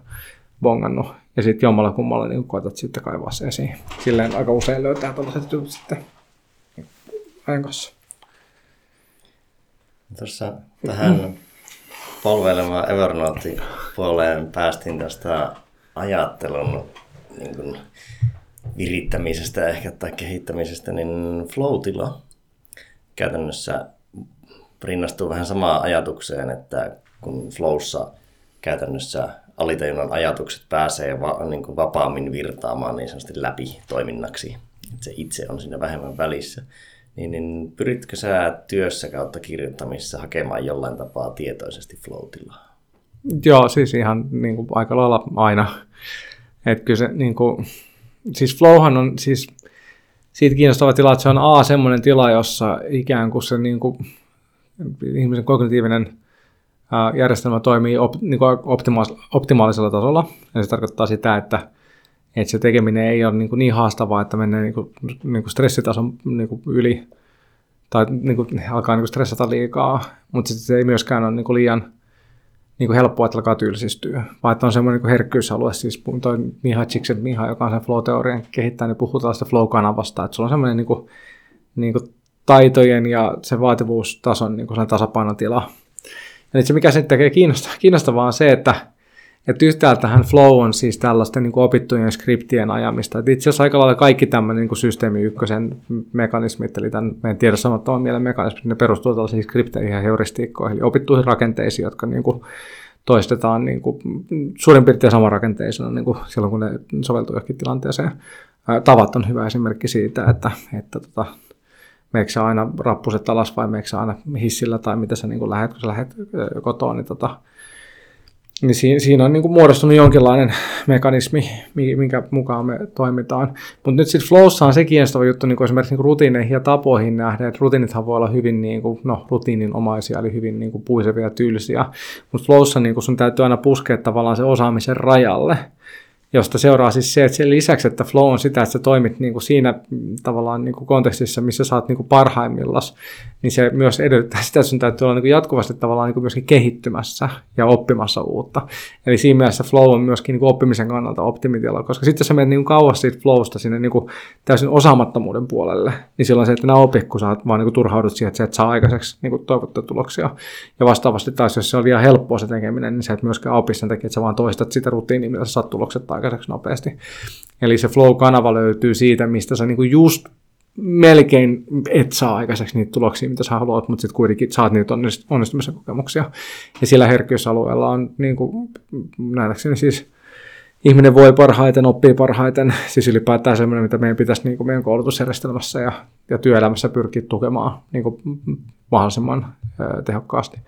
bongannut, ja sitten jommalla kummalla niin koetat sitten kaivaa se esiin. Silleen aika usein löytää tällaiset jutut sitten ajan kanssa. Tuossa tähän polveilemaan Evernote puoleen päästiin tästä ajattelun niin kuin, virittämisestä ehkä tai kehittämisestä, niin Floatilla käytännössä rinnastuu vähän samaan ajatukseen, että kun Flowssa käytännössä alitajunnan ajatukset pääsee va, niin kuin vapaammin virtaamaan niin sanotusti läpi toiminnaksi, että se itse on siinä vähemmän välissä, niin, niin pyritkö sä työssä kautta kirjoittamissa hakemaan jollain tapaa tietoisesti floatilla? Joo, siis ihan niin kuin aika lailla aina. Että kyllä se niin kuin, siis flowhan on siis siitä kiinnostava tila, että se on A, semmoinen tila, jossa ikään kuin se niin kuin, ihmisen kognitiivinen järjestelmä toimii op, niin kuin optimaalisella tasolla. Ja se tarkoittaa sitä, että, että se tekeminen ei ole niin, kuin niin haastavaa, että menee niin kuin, niin kuin stressitason niin kuin yli tai niin kuin, alkaa niin kuin stressata liikaa, mutta se ei myöskään ole niin kuin liian niin kuin helppoa, että alkaa tylsistyä, vaan että on semmoinen niin herkkyysalue, siis toi Miha Csikszent Miha, joka on sen flow-teorian kehittäjä, niin puhuu tällaista flow-kanavasta, että sulla on semmoinen niin kuin, niin kuin taitojen ja se vaativuustason niin kuin tasapainotila. Ja se, mikä sitten tekee kiinnostavaa, kiinnostavaa on se, että että yhtäältähän flow on siis tällaisten niin opittujen skriptien ajamista. Et itse asiassa aika lailla kaikki tämmöinen niin systeemi ykkösen mekanismit, eli tämän meidän tiedostamattoman mielen mekanismit, ne perustuu tällaisiin skripteihin ja heuristiikkoihin, eli opittuihin rakenteisiin, jotka niin kuin toistetaan niin kuin suurin piirtein samanrakenteisena niin kuin silloin, kun ne soveltuu johonkin tilanteeseen. tavat on hyvä esimerkki siitä, että, että tota, meikö sä aina rappuset alas vai meikö sä aina hissillä tai mitä sä niin lähdet, kun sä lähdet kotoa, niin tota, niin siinä, siinä on niin kuin muodostunut jonkinlainen mekanismi, minkä mukaan me toimitaan. Mutta nyt sitten Flowssa on se kiinnostava juttu niin kuin esimerkiksi niin rutiineihin ja tapoihin nähden, että rutiinithan voi olla hyvin niin kuin, no, rutiininomaisia, eli hyvin niin kuin puisevia ja tylsiä, mutta Flowssa niin kuin sun täytyy aina puskea tavallaan se osaamisen rajalle josta seuraa siis se, että sen lisäksi, että flow on sitä, että sä toimit niin kuin siinä tavallaan niin kuin kontekstissa, missä sä oot niin kuin parhaimmillas, niin se myös edellyttää sitä, että sun täytyy olla niin kuin jatkuvasti tavallaan niin kuin myöskin kehittymässä ja oppimassa uutta. Eli siinä mielessä flow on myöskin niin kuin oppimisen kannalta optimitila, koska sitten sä menet niin kuin kauas siitä flowsta sinne niin kuin täysin osaamattomuuden puolelle, niin silloin se, että nämä opit, kun sä vaan niin kuin turhaudut siihen, että sä et saa aikaiseksi niin kuin toivottuja tuloksia. Ja vastaavasti taas, jos se on vielä helppoa se tekeminen, niin sä et myöskään opi sen takia, että sä vaan toistat sitä rutiinia, mitä sä saat tulokset aikaiseksi nopeasti. Eli se flow-kanava löytyy siitä, mistä sä niinku just melkein et saa aikaiseksi niitä tuloksia, mitä sä haluat, mutta sitten kuitenkin saat niitä onnistumisen kokemuksia. Ja sillä herkkyysalueella on niin kuin, nähdäkseni siis ihminen voi parhaiten, oppii parhaiten, siis ylipäätään semmoinen, mitä meidän pitäisi niin kuin meidän koulutusjärjestelmässä ja, ja työelämässä pyrkiä tukemaan niin kuin mahdollisimman tehokkaasti.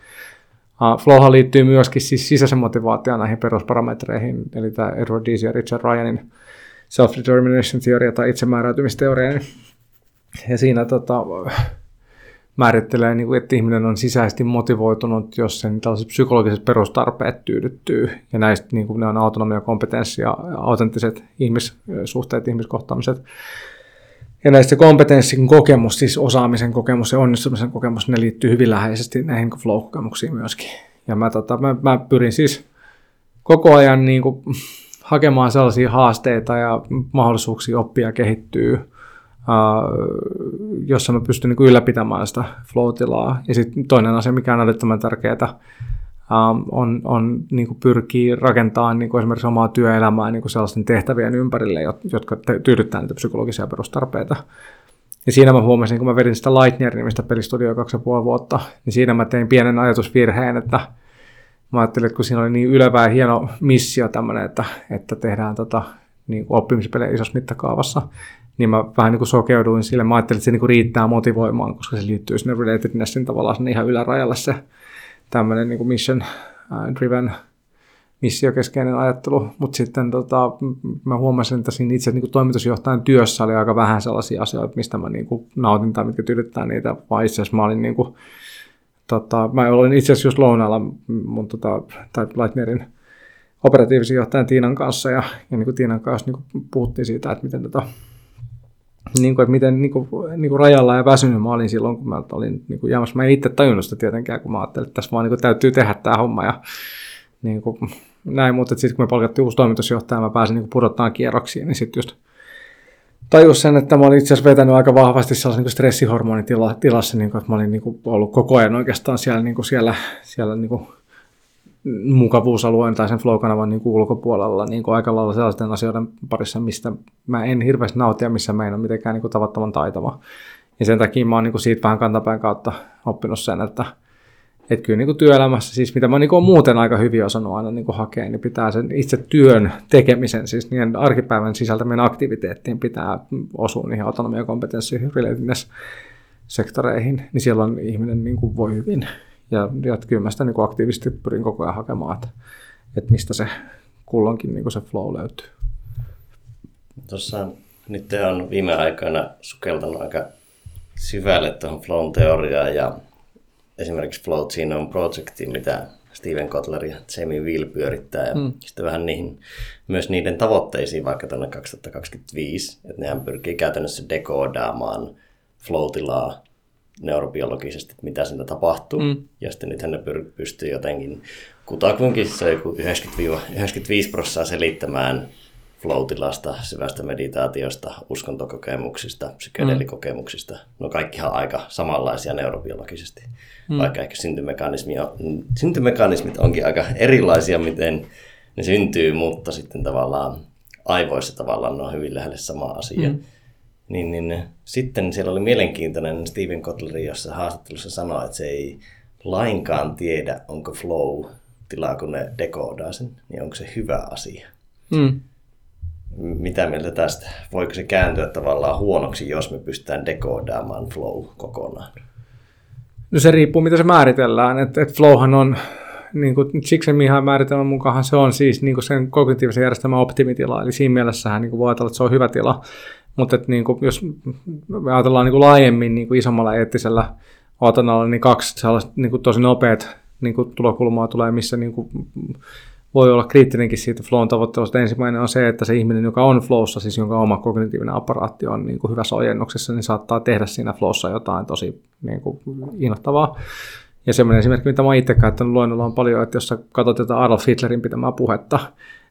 Flowhan liittyy myöskin siis sisäisen motivaation näihin perusparametreihin, eli tämä Edward Deasy ja Richard Ryanin self-determination-teoria tai itsemääräytymisteoria. Niin- ja siinä tota, määrittelee, niin kuin, että ihminen on sisäisesti motivoitunut, jos sen tällaiset psykologiset perustarpeet tyydyttyy. Ja näistä niin kuin ne on autonomia, kompetenssi ja autenttiset ihmissuhteet, ihmiskohtaamiset. Ja näistä kompetenssin kokemus, siis osaamisen kokemus ja onnistumisen kokemus, ne liittyy hyvin läheisesti näihin flow-kokemuksiin myöskin. Ja mä, tota, mä, mä pyrin siis koko ajan niin kuin, hakemaan sellaisia haasteita ja mahdollisuuksia oppia ja kehittyä, jossa mä pystyn niin kuin, ylläpitämään sitä flow-tilaa. Ja sitten toinen asia, mikä on älyttömän tärkeää, on, on niin kuin pyrkii rakentamaan niin kuin esimerkiksi omaa työelämää niin kuin sellaisten tehtävien ympärille, jotka tyydyttää niitä psykologisia perustarpeita. Ja siinä mä huomasin, kun mä vedin sitä Lightyear-nimistä pelistudioa kaksi ja puoli vuotta, niin siinä mä tein pienen ajatusvirheen, että mä ajattelin, että kun siinä oli niin ylevä ja hieno missio tämmöinen, että, että tehdään tota, niin kuin oppimispelejä isossa mittakaavassa, niin mä vähän niin kuin sokeuduin sille. Mä ajattelin, että se niin kuin riittää motivoimaan, koska se liittyy sinne relatednessin tavallaan sinne ihan ylärajalle se tämmöinen niin mission driven missiokeskeinen ajattelu, mutta sitten tota, mä huomasin, että siinä itse niin toimitusjohtajan työssä oli aika vähän sellaisia asioita, mistä mä niin kuin nautin tai mitkä tyydyttää niitä, vaan itse asiassa mä olin niin kuin, tota, mä olin itse asiassa just lounaalla mun tota, tai Lightnierin operatiivisen johtajan Tiinan kanssa. Ja, ja niin kuin Tiinan kanssa niin kuin puhuttiin siitä, että miten tota, niin kuin, että miten niin kuin, niin kuin rajalla ja väsynyt mä olin silloin, kun mä olin niin kuin jäämässä. Mä en itse tajunnut sitä tietenkään, kun mä ajattelin, että tässä vaan niin kuin, täytyy tehdä tämä homma ja niin kuin, näin, mutta sitten kun me palkattiin uusi toimitusjohtaja mä pääsin niin pudottamaan kierroksiin, niin sitten just tajus sen, että mä olin itse asiassa vetänyt aika vahvasti sellaisen niin stressihormonitilassa, niin kuin, että mä olin niin kuin, ollut koko ajan oikeastaan siellä, niin kuin siellä, siellä niin kuin, mukavuusalueen tai sen flow-kanavan niin kuin ulkopuolella niin kuin aika lailla sellaisten asioiden parissa, mistä mä en hirveästi nauti ja missä mä en ole mitenkään niin kuin tavattoman taitava. Ja sen takia mä oon niin kuin siitä vähän kantapään kautta oppinut sen, että, että kyllä niin kuin työelämässä, siis mitä mä niin kuin muuten aika hyvin osannut aina niin kuin hakea, niin pitää sen itse työn tekemisen, siis niiden arkipäivän sisältämien aktiviteettiin pitää osua niihin autonomia- kompetenssi sektoreihin, niin silloin ihminen niin kuin voi hyvin. Ja, ja kyllä mä sitä niin kuin aktiivisesti pyrin koko ajan hakemaan, että, että mistä se kulloinkin niin kuin se flow löytyy. Tuossa nyt on viime aikoina sukeltanut aika syvälle tuohon flown teoriaan ja esimerkiksi Flow Genome Projectiin, mitä Steven Kotler ja Jamie Will pyörittää ja mm. sitten vähän niihin, myös niiden tavoitteisiin vaikka tuonne 2025, että nehän pyrkii käytännössä dekoodaamaan flow-tilaa neurobiologisesti, että mitä siinä tapahtuu. Mm. Ja sitten nythän ne pystyy jotenkin kutakuinkin se joku 90-95 prosenttia selittämään flow-tilasta, syvästä meditaatiosta, uskontokokemuksista, psykedelikokemuksista. No kaikkihan aika samanlaisia neurobiologisesti, mm. vaikka ehkä syntymekanismi on, syntymekanismit onkin aika erilaisia, miten ne syntyy, mutta sitten tavallaan aivoissa tavallaan ne on hyvin lähelle sama asia. Mm. Niin, niin sitten siellä oli mielenkiintoinen Steven Kotler, jossa haastattelussa sanoi, että se ei lainkaan tiedä, onko flow tilaa, kun ne dekoodaa sen, niin onko se hyvä asia. Mm. Mitä mieltä tästä? Voiko se kääntyä tavallaan huonoksi, jos me pystytään dekoodaamaan flow kokonaan? No se riippuu, mitä se määritellään. Et, et flowhan on, niin kuin Csikszentmihalyin määritelmän mukaan se on siis niin kuin sen kognitiivisen järjestelmän optimitila. Eli siinä mielessähän niin kuin voi ajatella, että se on hyvä tila. Mutta niin kuin, jos ajatellaan niin kuin laajemmin niin kuin isommalla eettisellä otannolla, niin kaksi sellaista niin kuin tosi nopeat niin kuin tulokulmaa tulee, missä niin kuin, voi olla kriittinenkin siitä flown tavoittelusta. Ensimmäinen on se, että se ihminen, joka on flowssa, siis jonka oma kognitiivinen apparaatti on niin kuin hyvässä ojennuksessa, niin saattaa tehdä siinä flowssa jotain tosi niin kuin, innoittavaa. Ja semmoinen esimerkki, mitä mä itse käyttänyt luennolla on paljon, että jos sä katsot jotain Adolf Hitlerin pitämää puhetta,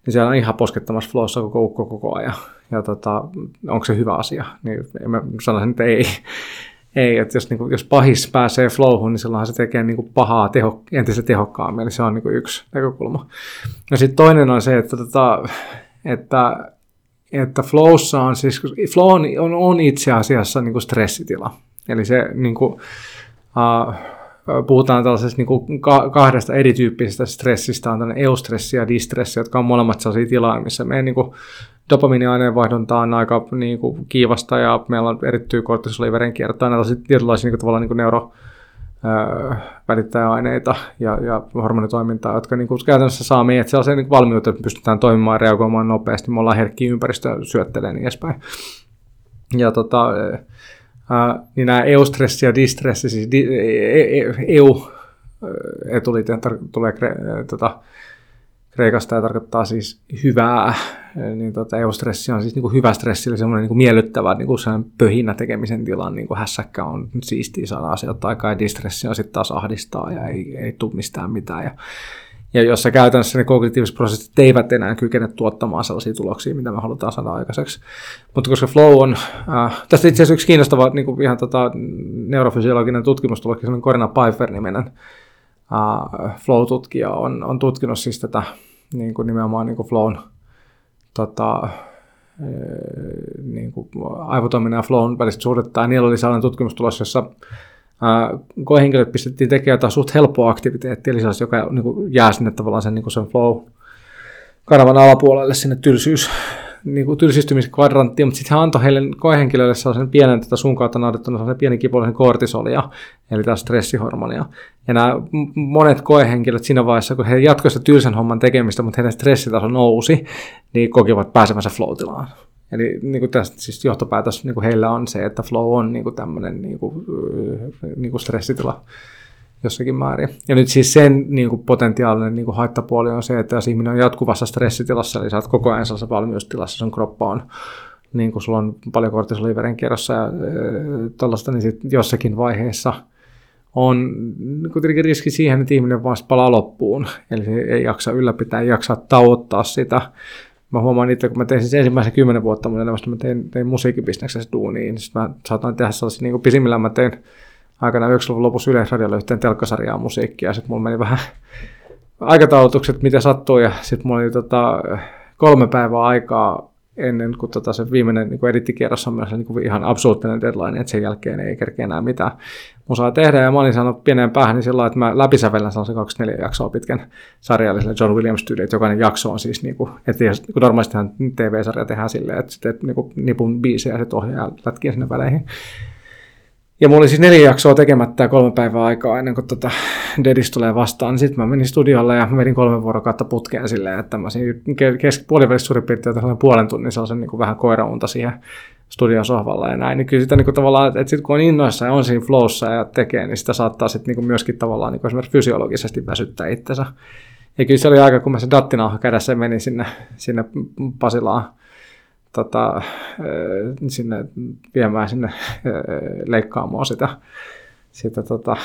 niin siellä on ihan poskettamassa flowssa koko ukko koko ajan. Ja tota, onko se hyvä asia? Niin mä sanoisin, että ei. Ei, että jos, niin kuin, jos pahis pääsee flowhun, niin silloinhan se tekee niin kuin pahaa teho, entistä tehokkaammin, eli se on niin kuin yksi näkökulma. No sitten toinen on se, että, tota, että, että flowssa on siis, flow on, on, on itse asiassa niin kuin stressitila. Eli se niin kuin, uh, puhutaan tällaisesta niin kuin kahdesta erityyppisestä stressistä, on tällainen eustressi ja distressi, jotka on molemmat sellaisia tiloja, missä meidän niin kuin, dopaminiaineenvaihdunta on aika niin kuin, kiivasta ja meillä on erittyy kortisoli verenkiertoa, näitä tietynlaisia niin kuin, tavallaan niin neuro, välittäjäaineita ja, ja hormonitoimintaa, jotka niin kuin, käytännössä saa meidät sellaisen niin valmiuteen, että pystytään toimimaan ja reagoimaan nopeasti. Me ollaan herkkiä ympäristöä syöttelee niin edespäin. Ja tota, niin nämä eustressi ja distressi, siis e, e, EU etuliiteen tulee tota, Kreikasta ja tarkoittaa siis hyvää, niin tota, eustressi on siis niin kuin hyvä stressi, eli semmoinen niin miellyttävä niin kuin pöhinä tekemisen tilan, niin kuin hässäkkä on siistiä saada asioita aikaa, ja distressi on sitten taas ahdistaa ja ei, ei tule mistään mitään. Ja, ja jossa käytännössä ne kognitiiviset prosessit eivät enää kykene tuottamaan sellaisia tuloksia, mitä me halutaan saada aikaiseksi. Mutta koska flow on, äh, tästä itse asiassa yksi kiinnostava niin kuin ihan tota, neurofysiologinen tutkimustulos, sellainen Corina Pfeiffer-nimenen uh, flow-tutkija on, on tutkinut siis tätä niin kuin nimenomaan niin kuin flown tota, niin kuin aivotoiminnan ja flown välistä suhdetta. Ja niillä oli sellainen tutkimustulos, jossa koehenkilöt pistettiin tekemään jotain suht helppoa aktiviteettia, eli joka niin kuin jää sinne tavallaan sen, niin kuin sen flow-kanavan alapuolelle sinne tylsyys, niin kuin tylsistymiskvadranttia, mutta sitten hän antoi heille koehenkilöille sellaisen pienen tätä sun kautta naudettuna sellaisen pienen kipullisen kortisolia, eli taas stressihormonia. Ja nämä monet koehenkilöt siinä vaiheessa, kun he jatkoivat tylsän homman tekemistä, mutta heidän stressitaso nousi, niin kokivat pääsemänsä flow-tilaan. Eli niin kuin tästä siis johtopäätös niin kuin heillä on se, että flow on niin kuin tämmöinen niin kuin, niin kuin stressitila jossakin määrin. Ja nyt siis sen niin kuin potentiaalinen niin kuin haittapuoli on se, että jos ihminen on jatkuvassa stressitilassa, eli sä oot koko ajan sellaisessa valmiustilassa, sun kroppa on niin kuin sulla on paljon kortisoli verenkierrossa ja tällaista, niin sitten jossakin vaiheessa on kuitenkin riski siihen, että ihminen vaan palaa loppuun. Eli se ei jaksa ylläpitää, ei jaksa tauottaa sitä. Mä huomaan itse, kun mä tein siis ensimmäisen kymmenen vuotta mun elämästä, mä tein, tein musiikkibisneksessä duuniin, niin mä saatan tehdä sellaisia, niin kuin mä tein aikana 90-luvun lopussa Yleisradiolla yhteen telkkasarjaa musiikkia, ja sitten mulla meni vähän aikataulutukset, mitä sattuu, ja sitten mulla oli tota, kolme päivää aikaa ennen kuin tota se viimeinen niin edittikierros on myös niin kuin ihan absoluuttinen deadline, että sen jälkeen ei kerkeä enää mitään musaa tehdä. Ja mä olin sanonut pieneen päähän niin sillä että mä läpisävellän sellaisen 24 jaksoa pitkän sarjalliselle John Williams tyyliin, että jokainen jakso on siis, niin kuin, että jos, kun normaalistihan TV-sarja tehdään silleen, että sitten niin kuin, nipun biisejä ja sitten ohjaa lätkiä sinne väleihin. Ja mulla oli siis neljä jaksoa tekemättä ja kolme päivää aikaa ennen kuin tota Dedis tulee vastaan. Sitten mä menin studiolle ja vedin kolme vuorokautta putkeen silleen, että mä siinä puolivälissä suurin piirtein puolen tunnin sellaisen niin kuin vähän koiraunta siihen studion sohvalla ja näin. Niin kyllä sitä niin kuin tavallaan, että sitten kun on innoissa ja on siinä flowssa ja tekee, niin sitä saattaa sitten niin myöskin tavallaan niin kuin esimerkiksi fysiologisesti väsyttää itsensä. Ja kyllä se oli aika, kun mä se dattinauha kädessä menin sinne, sinne Pasilaan tota, sinne viemään sinne leikkaamaan sitä, sitä tota,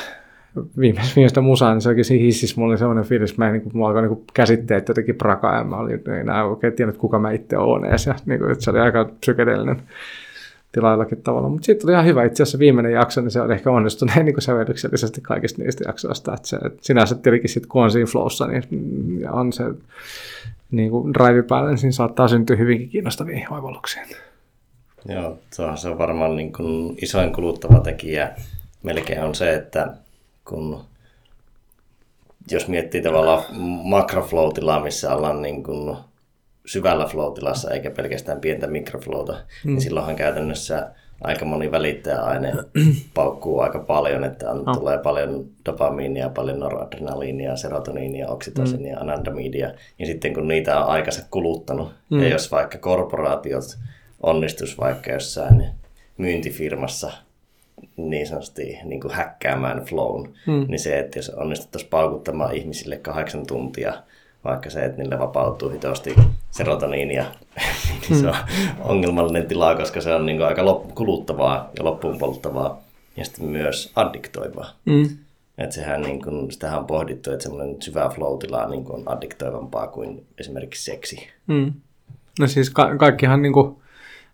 viimeistä, viimeistä musaa, niin se oikein siinä hississä mulla oli sellainen fiilis, että mä, niin kuin, mulla alkoi niin käsitteet jotenkin prakaa, ja mä olin enää oikein tiennyt, kuka mä itse olen edes, ja niin kuin, se oli aika psykedeellinen tilaillakin tavalla. Mutta sitten oli ihan hyvä itse asiassa viimeinen jakso, niin se oli ehkä onnistuneen niin sävellyksellisesti kaikista niistä jaksoista. Että se, että sinänsä tietenkin sitten kun on siinä flowssa, niin on se niin kuin drive päälle, niin saattaa syntyä hyvinkin kiinnostavia oivalluksia. Joo, se on varmaan niin kuin isoin kuluttava tekijä melkein on se, että kun jos miettii tavallaan makroflow-tilaa, missä ollaan niin kuin syvällä flow-tilassa eikä pelkästään pientä mikroflowta, mm. niin silloinhan käytännössä aika moni välittäjäaine paukkuu aika paljon, että on, oh. tulee paljon dopamiinia, paljon noradrenaliinia, serotoniinia, oksitosinia, mm. anandamidia. Ja sitten kun niitä on aikansa kuluttanut, mm. ja jos vaikka korporaatiot onnistus vaikka jossain myyntifirmassa niin sanotusti niin kuin häkkäämään flown, mm. niin se, että jos onnistuttaisiin paukuttamaan ihmisille kahdeksan tuntia – vaikka se, että niille vapautuu hitosti serotoniinia, niin se on ongelmallinen tila, koska se on niin aika kuluttavaa ja loppuun polttavaa ja sitten myös addiktoivaa. Mm. Että sehän niin kuin, sitähän on pohdittu, että semmoinen syvä flow-tila niin kuin on addiktoivampaa kuin esimerkiksi seksi. Mm. No siis ka- kaikkihan niin kuin,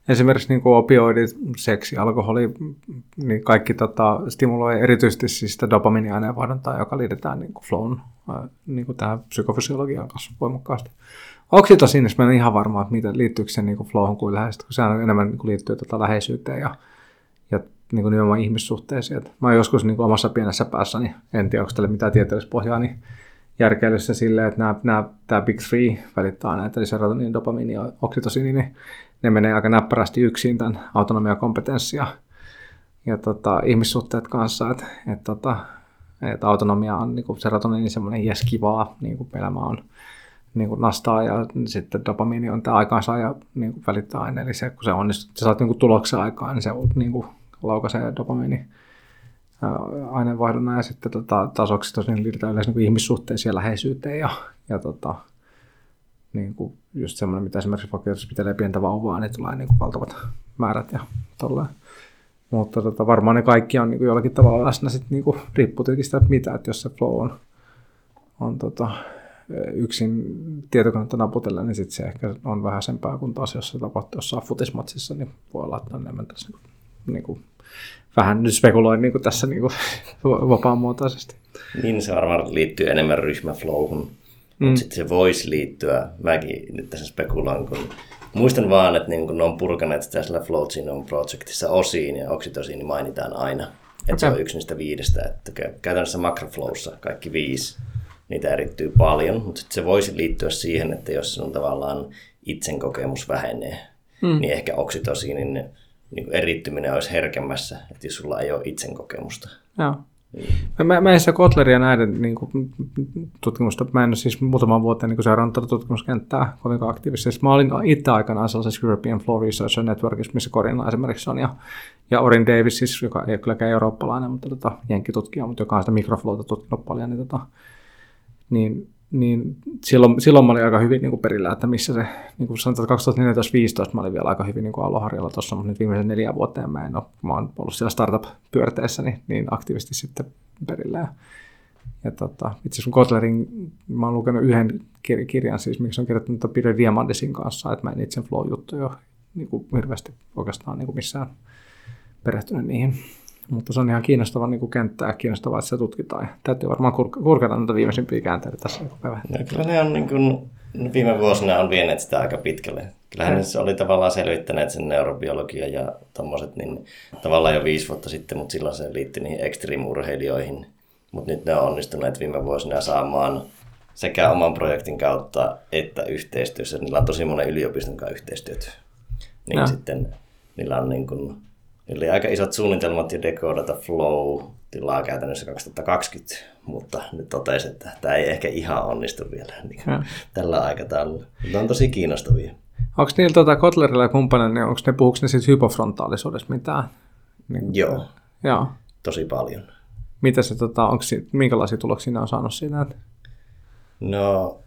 esimerkiksi niin kuin opioidit, seksi, alkoholi, niin kaikki tota, stimuloi erityisesti siis sitä dopaminiaineenvaihduntaa, joka liitetään niin kuin flown niin kuin tähän psykofysiologiaan kanssa voimakkaasti. Oksitosiinissa mä en ihan varma, että mitä, liittyykö se niin kuin flowhun kuin läheisesti, kun sehän enemmän niin kuin liittyy tota läheisyyteen ja, ja niin kuin nimenomaan ihmissuhteisiin. Et mä joskus niin kuin omassa pienessä päässäni, en tiedä, onko tälle mitään tieteellistä pohjaa, niin järkeilyssä silleen, että nämä, nämä, tämä Big Three välittää näitä, eli serotonin, dopamiini ja oksitosiini, niin ne menee aika näppärästi yksin tämän autonomia kompetenssi ja, tota, ihmissuhteet kanssa, että et, tota, et autonomia on niin serotoniini semmoinen jes kivaa, niin kuin elämä on niin kuin nastaa ja sitten dopamiini on tämä ja niin kuin välittää aine, eli se, kun se onnistuu, että saat niin kuin tuloksen aikaan, niin se niin kuin laukaisee dopamiini aineenvaihdunnan ja sitten tota, taas oksitosiin liitetään yleensä niin ihmissuhteisiin ja läheisyyteen ja, ja tota, niin kuin just semmoinen, mitä esimerkiksi vaikka jos pitelee pientä vauvaa, niin tulee niin kuin valtavat määrät ja tolleen. Mutta tota, varmaan ne kaikki on niin kuin jollakin tavalla läsnä sitten niin kuin, riippuu tietenkin sitä, että mitä, että jos se flow on, on tota, yksin tietokonetta naputella, niin sitten se ehkä on vähäisempää kuin taas, jos se tapahtuu jossain futismatsissa, niin voi olla, että enemmän tässä niin kuin, niin kuin, vähän nyt spekuloin niin kuin tässä niin kuin, vapaamuotoisesti. Niin, se varmaan liittyy enemmän ryhmäflowhun Mm. Mutta sitten se voisi liittyä, mäkin nyt tässä spekuloin, kun muistan vaan, että niin kun ne on purkaneet sitä sillä on Projectissa osiin ja oksitosiini mainitaan aina. Että okay. se on yksi niistä viidestä. Että käytännössä Macroflowssa kaikki viisi, niitä erittyy paljon, mutta sitten se voisi liittyä siihen, että jos sun tavallaan itsen kokemus vähenee, mm. niin ehkä oksitosiinin niin erittyminen olisi herkemmässä, että jos sulla ei ole itsen kokemusta. Joo. Mä, mä, mä en se Kotleria näiden niin kuin, tutkimusta, mä en ole siis muutaman vuoteen niin seurannut tätä tutkimuskenttää kovinkaan aktiivisesti. Mä olin itse aikanaan sellaisessa European Flow Research Networkissa, missä Corina esimerkiksi on, ja, ja Orin Davis, siis, joka ei ole kylläkään eurooppalainen, mutta tota, jenkkitutkija, mutta joka on sitä mikroflowta tutkinut paljon, niin, tota, niin niin silloin, silloin mä olin aika hyvin niin kuin perillä, että missä se, niin kuin sanotaan 2014-2015 mä olin vielä aika hyvin niin kuin aloharjalla tuossa, mutta nyt viimeisen neljä vuoteen mä en ole, mä oon ollut siellä startup-pyörteessä niin, niin aktiivisesti sitten perillä. Ja, ja tota, itse asiassa Kotlerin, mä oon lukenut yhden kirjan, siis miksi on kirjoittanut Peter Diamandisin kanssa, että mä en itse flow-juttuja niin kuin hirveästi oikeastaan niin kuin missään perehtynyt niihin. Mutta se on ihan kiinnostava niin kenttää ja kiinnostavaa, että se tutkitaan. Ja täytyy varmaan kur- kurkata näitä viimeisimpiä käänteitä tässä päivä. No, kyllä ne on niin kuin, viime vuosina on vieneet sitä aika pitkälle. Kyllähän ne oli tavallaan selvittäneet sen neurobiologia ja tommoset, niin tavallaan jo viisi vuotta sitten, mutta silloin se liittyi niihin ekstriimurheilijoihin. Mutta nyt ne on onnistuneet viime vuosina saamaan sekä oman projektin kautta että yhteistyössä. Niillä on tosi monen yliopiston kanssa yhteistyöt. Niin no. sitten niillä on niin kuin Eli aika isot suunnitelmat jo dekodata Flow-tilaa käytännössä 2020, mutta nyt totesin, että tämä ei ehkä ihan onnistu vielä niin tällä aikataululla. Mutta on tosi kiinnostavia. Onko niillä tuota Kotlerilla ja kumppaneilla, niin onko ne, puhuuko ne siitä hypofrontaalisuudesta mitään? Niin, Joo, Joo, tosi paljon. Mitä se, tota, onko, minkälaisia tuloksia ne on saanut siinä? No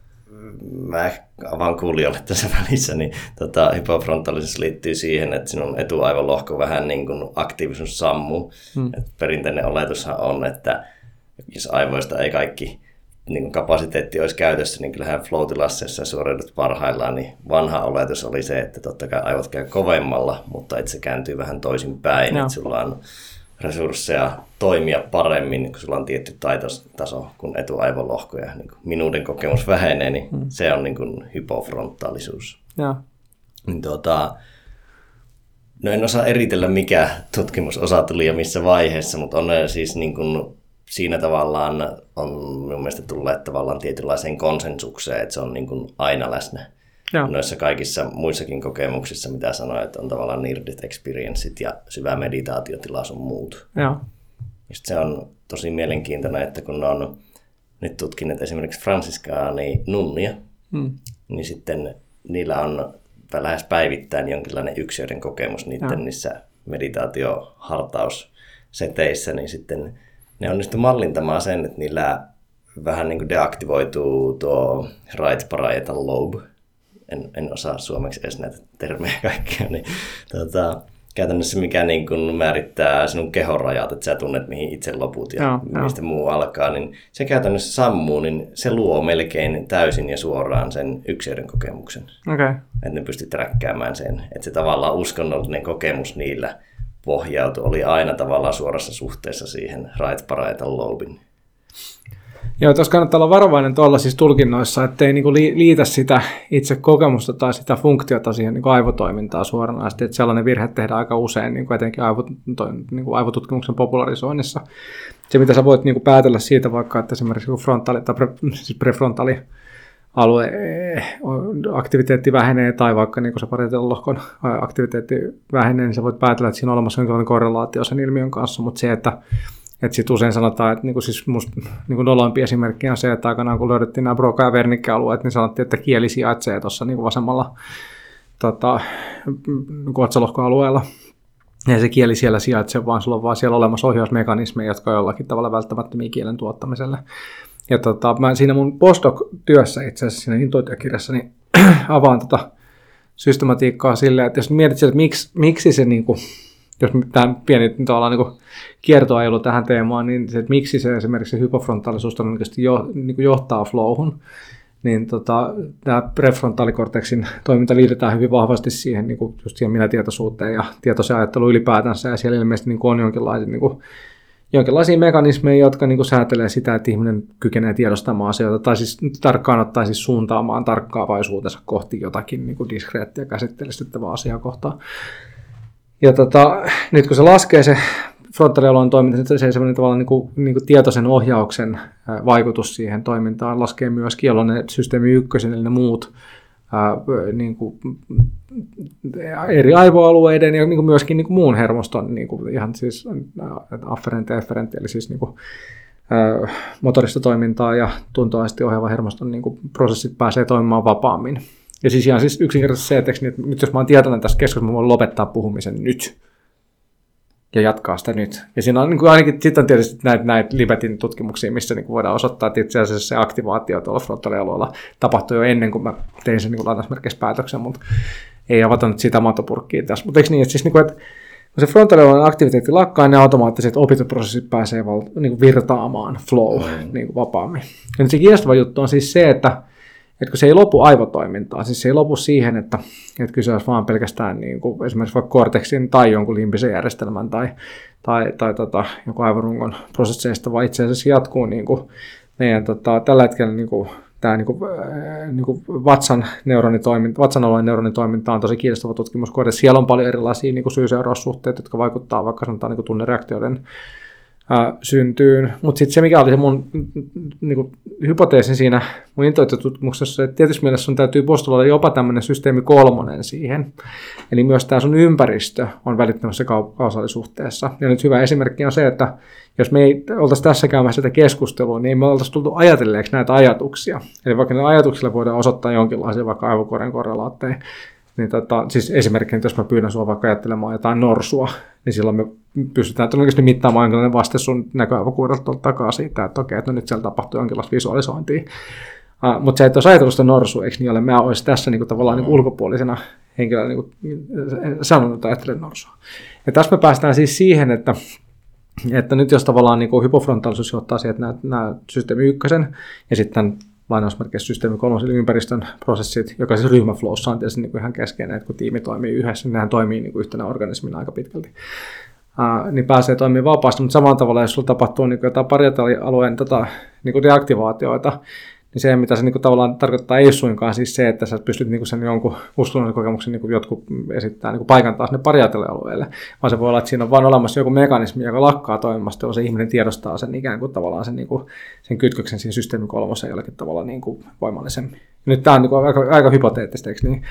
mä avaan kuulijoille tässä välissä, niin tota, hypofrontaalisessa liittyy siihen, että sinun etuaivolohko vähän niin kuin aktiivisuus sammuu. Hmm. Et perinteinen oletushan on, että jos aivoista ei kaikki niin kuin kapasiteetti olisi käytössä, niin kyllähän flow suoriudut parhaillaan, niin vanha oletus oli se, että totta kai aivot käy kovemmalla, mutta että se kääntyy vähän toisin päin, no. että sulla on resursseja toimia paremmin, kun sulla on tietty taitotaso, kun etuaivolohko ja niin minuuden kokemus vähenee, niin mm. se on niin kuin hypofrontaalisuus. Ja. Niin tuota, no en osaa eritellä, mikä tutkimusosa tuli ja missä vaiheessa, mutta on siis niin kuin siinä tavallaan on minun mielestä tulleet tavallaan tietynlaiseen konsensukseen, että se on niin kuin aina läsnä. Joo. noissa kaikissa muissakin kokemuksissa, mitä sanoit, että on tavallaan near-death experienceit ja syvä meditaatiotila sun muut. Joo. se on tosi mielenkiintoinen, että kun on nyt tutkineet esimerkiksi fransiskaani nunnia, hmm. niin sitten niillä on lähes päivittäin jonkinlainen yksilöiden kokemus niiden Joo. niissä meditaatiohartausseteissä, niin sitten ne onnistu mallintamaan sen, että niillä vähän niin kuin deaktivoituu tuo right parietal lobe. En, en osaa suomeksi edes näitä termejä kaikkia, niin tota, käytännössä mikä niin kuin määrittää sinun kehon rajat, että sä tunnet mihin itse loput ja no, mistä no. muu alkaa, niin se käytännössä sammuu, niin se luo melkein täysin ja suoraan sen yksilön kokemuksen. Okay. Että ne pystyt räkkäämään sen, että se tavallaan uskonnollinen kokemus niillä pohjautui, oli aina tavallaan suorassa suhteessa siihen right parietal lobin. Joo, tuossa kannattaa olla varovainen tuolla siis tulkinnoissa, ettei niinku liitä sitä itse kokemusta tai sitä funktiota siihen niinku aivotoimintaa suoranaisesti. Että sellainen virhe tehdään aika usein, niinku etenkin aivot, niinku aivotutkimuksen popularisoinnissa. Se, mitä sä voit niinku päätellä siitä vaikka, että esimerkiksi frontaali tai pre, siis prefrontaali alue eh, aktiviteetti vähenee tai vaikka niin se lohkon aktiviteetti vähenee, niin sä voit päätellä, että siinä on olemassa jonkinlainen korrelaatio sen ilmiön kanssa, mutta se, että että sitten usein sanotaan, että niinku siis musta niinku noloimpi esimerkki on se, että aikanaan kun löydettiin nämä Broca- ja Wernicke-alueet, niin sanottiin, että kieli sijaitsee tuossa niinku vasemmalla tota, niinku otsalohkoalueella. Ja se kieli siellä sijaitsee, vaan sulla on vaan siellä olemassa ohjausmekanismeja, jotka on jollakin tavalla välttämättömiä kielen tuottamiselle. Ja tota, mä siinä mun postdoc-työssä itse asiassa siinä intuitiokirjassa niin avaan tota systematiikkaa silleen, että jos mietit että miksi, miksi se niinku, jos tämä pieni tavallaan niin kiertoajelu tähän teemaan, niin se, että miksi se esimerkiksi se hypofrontaalisuus jo, niin johtaa flowhun, niin tota, tämä prefrontaalikorteksin toiminta liitetään hyvin vahvasti siihen, niin kuin just siihen minätietoisuuteen ja tietoisen ajatteluun ylipäätänsä, ja siellä ilmeisesti niin on jonkinlaisia, niin kuin, jonkinlaisia mekanismeja, jotka niin kuin säätelee sitä, että ihminen kykenee tiedostamaan asioita, tai siis tarkkaan ottaen siis suuntaamaan tarkkaavaisuutensa kohti jotakin niin kuin diskreettiä käsittelystettävää asiaa kohtaan. Ja tota, nyt kun se laskee se frontaalialueen toiminta, niin se semmoinen tavallaan niin kuin, niin kuin tietoisen ohjauksen vaikutus siihen toimintaan laskee myös kielonen systeemi ykkösen, eli ne muut ää, niin kuin, eri aivoalueiden ja niin kuin myöskin niin kuin muun hermoston, niin kuin ihan siis afferentti ja efferentti, eli siis niin kuin, motorista toimintaa ja tuntoaisti ohjaava hermoston niin kuin prosessit pääsee toimimaan vapaammin. Ja siis ihan siis yksinkertaisesti se, että, niin, että nyt jos mä oon tietoinen tässä keskustelussa, mä voin lopettaa puhumisen nyt ja jatkaa sitä nyt. Ja siinä on niin kuin ainakin sitten on tietysti näitä, näitä Libetin tutkimuksia, missä niin kuin voidaan osoittaa, että itse asiassa se aktivaatio tuolla frontaalialueella tapahtui jo ennen kuin mä tein sen niin lainausmerkeissä päätöksen, mutta ei avata nyt sitä matopurkkiä tässä. Mutta eikö niin, että, siis niin kuin, että kun se frontaalialueen aktiviteetti lakkaa, niin automaattiset opintoprosessit pääsee val, niin kuin virtaamaan flow mm. niin kuin vapaammin. Ja nyt se kiinnostava juttu on siis se, että että kun se ei lopu aivotoimintaan, siis se ei lopu siihen, että, että kyse olisi vaan pelkästään niin kuin esimerkiksi vaikka korteksin tai jonkun limpisen järjestelmän tai, tai, tai tota, joku aivorungon prosesseista, vaan itse asiassa jatkuu niin kuin meidän tota, tällä hetkellä niin kuin, tämä niin kuin, äh, niin kuin vatsan, neuronitoiminta, vatsan alueen neuronitoiminta on tosi kiinnostava tutkimuskohde. Siellä on paljon erilaisia niin syy-seuraussuhteita, jotka vaikuttavat vaikka sanotaan niin kuin tunnereaktioiden syntyyn. Mutta sitten se, mikä oli se mun niinku, hypoteesi siinä mun intuitiotutkimuksessa, että tietysti mielessä sun täytyy postuloida jopa tämmöinen systeemi kolmonen siihen. Eli myös tämä sun ympäristö on välittömässä kausaalisuhteessa. Ja nyt hyvä esimerkki on se, että jos me ei oltaisi tässä käymässä sitä keskustelua, niin me oltaisi tultu ajatelleeksi näitä ajatuksia. Eli vaikka ne ajatuksilla voidaan osoittaa jonkinlaisia vaikka aivokuoren korrelaatteja, niin tota, siis esimerkkinä, jos mä pyydän sua vaikka ajattelemaan jotain norsua, niin silloin me pystytään todennäköisesti mittaamaan jonkinlainen vaste sun näköaivokuudelta takaa siitä, että okei, että no nyt siellä tapahtuu jonkinlaista visualisointia. Uh, mutta se, että jos ajatellut sitä norsua, eikö niin ole, mä olisin tässä niin kuin, tavallaan niin ulkopuolisena henkilönä niin sanonut, että ajattelen norsua. Ja tässä me päästään siis siihen, että että nyt jos tavallaan niin hypofrontaalisuus johtaa siihen, että nämä, nämä systeemi ykkösen ja sitten lainausmerkeissä systeemi kolmosen ympäristön prosessit, joka siis ryhmäflowssa on tietysti niin ihan keskeinen, että kun tiimi toimii yhdessä, niin nehän toimii niin kuin yhtenä organismina aika pitkälti. Uh, niin pääsee toimimaan vapaasti, mutta samalla tavalla, jos sulla tapahtuu niin jotain parietalialueen tota, niin deaktivaatioita, niin se, mitä se niin kuin, tavallaan tarkoittaa, ei suinkaan siis se, että sä pystyt niin kuin sen jonkun uskonnon kokemuksen niin kuin jotkut esittää niin kuin paikantaa sinne pariatelialueelle, vaan se voi olla, että siinä on vain olemassa joku mekanismi, joka lakkaa toimimasta, jolloin se ihminen tiedostaa sen ikään kuin tavallaan sen, niin kuin, sen kytköksen siihen systeemi kolmoseen jollakin tavalla niin kuin voimallisemmin. Nyt tämä on niin kuin aika, aika hypoteettista, niin?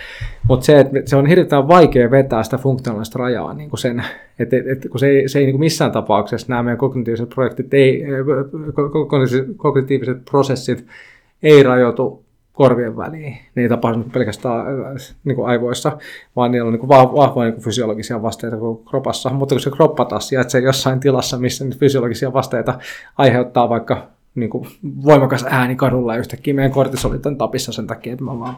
Mutta se, että se on hirveän vaikea vetää sitä funktionaalista rajaa niin kuin sen, että, että kun se ei, se ei niin kuin missään tapauksessa nämä meidän kognitiiviset projektit, ei, kognitiiviset prosessit ei rajoitu korvien väliin. Ne ei tapahdu pelkästään äh, niin kuin aivoissa, vaan niillä on niin kuin vahvoja niin kuin fysiologisia vasteita kuin kropassa. Mutta kun se kroppa taas sijaitsee jossain tilassa, missä niitä fysiologisia vasteita aiheuttaa vaikka niin kuin voimakas ääni kadulla ja yhtäkkiä meidän kortisolit on tapissa sen takia, että me vaan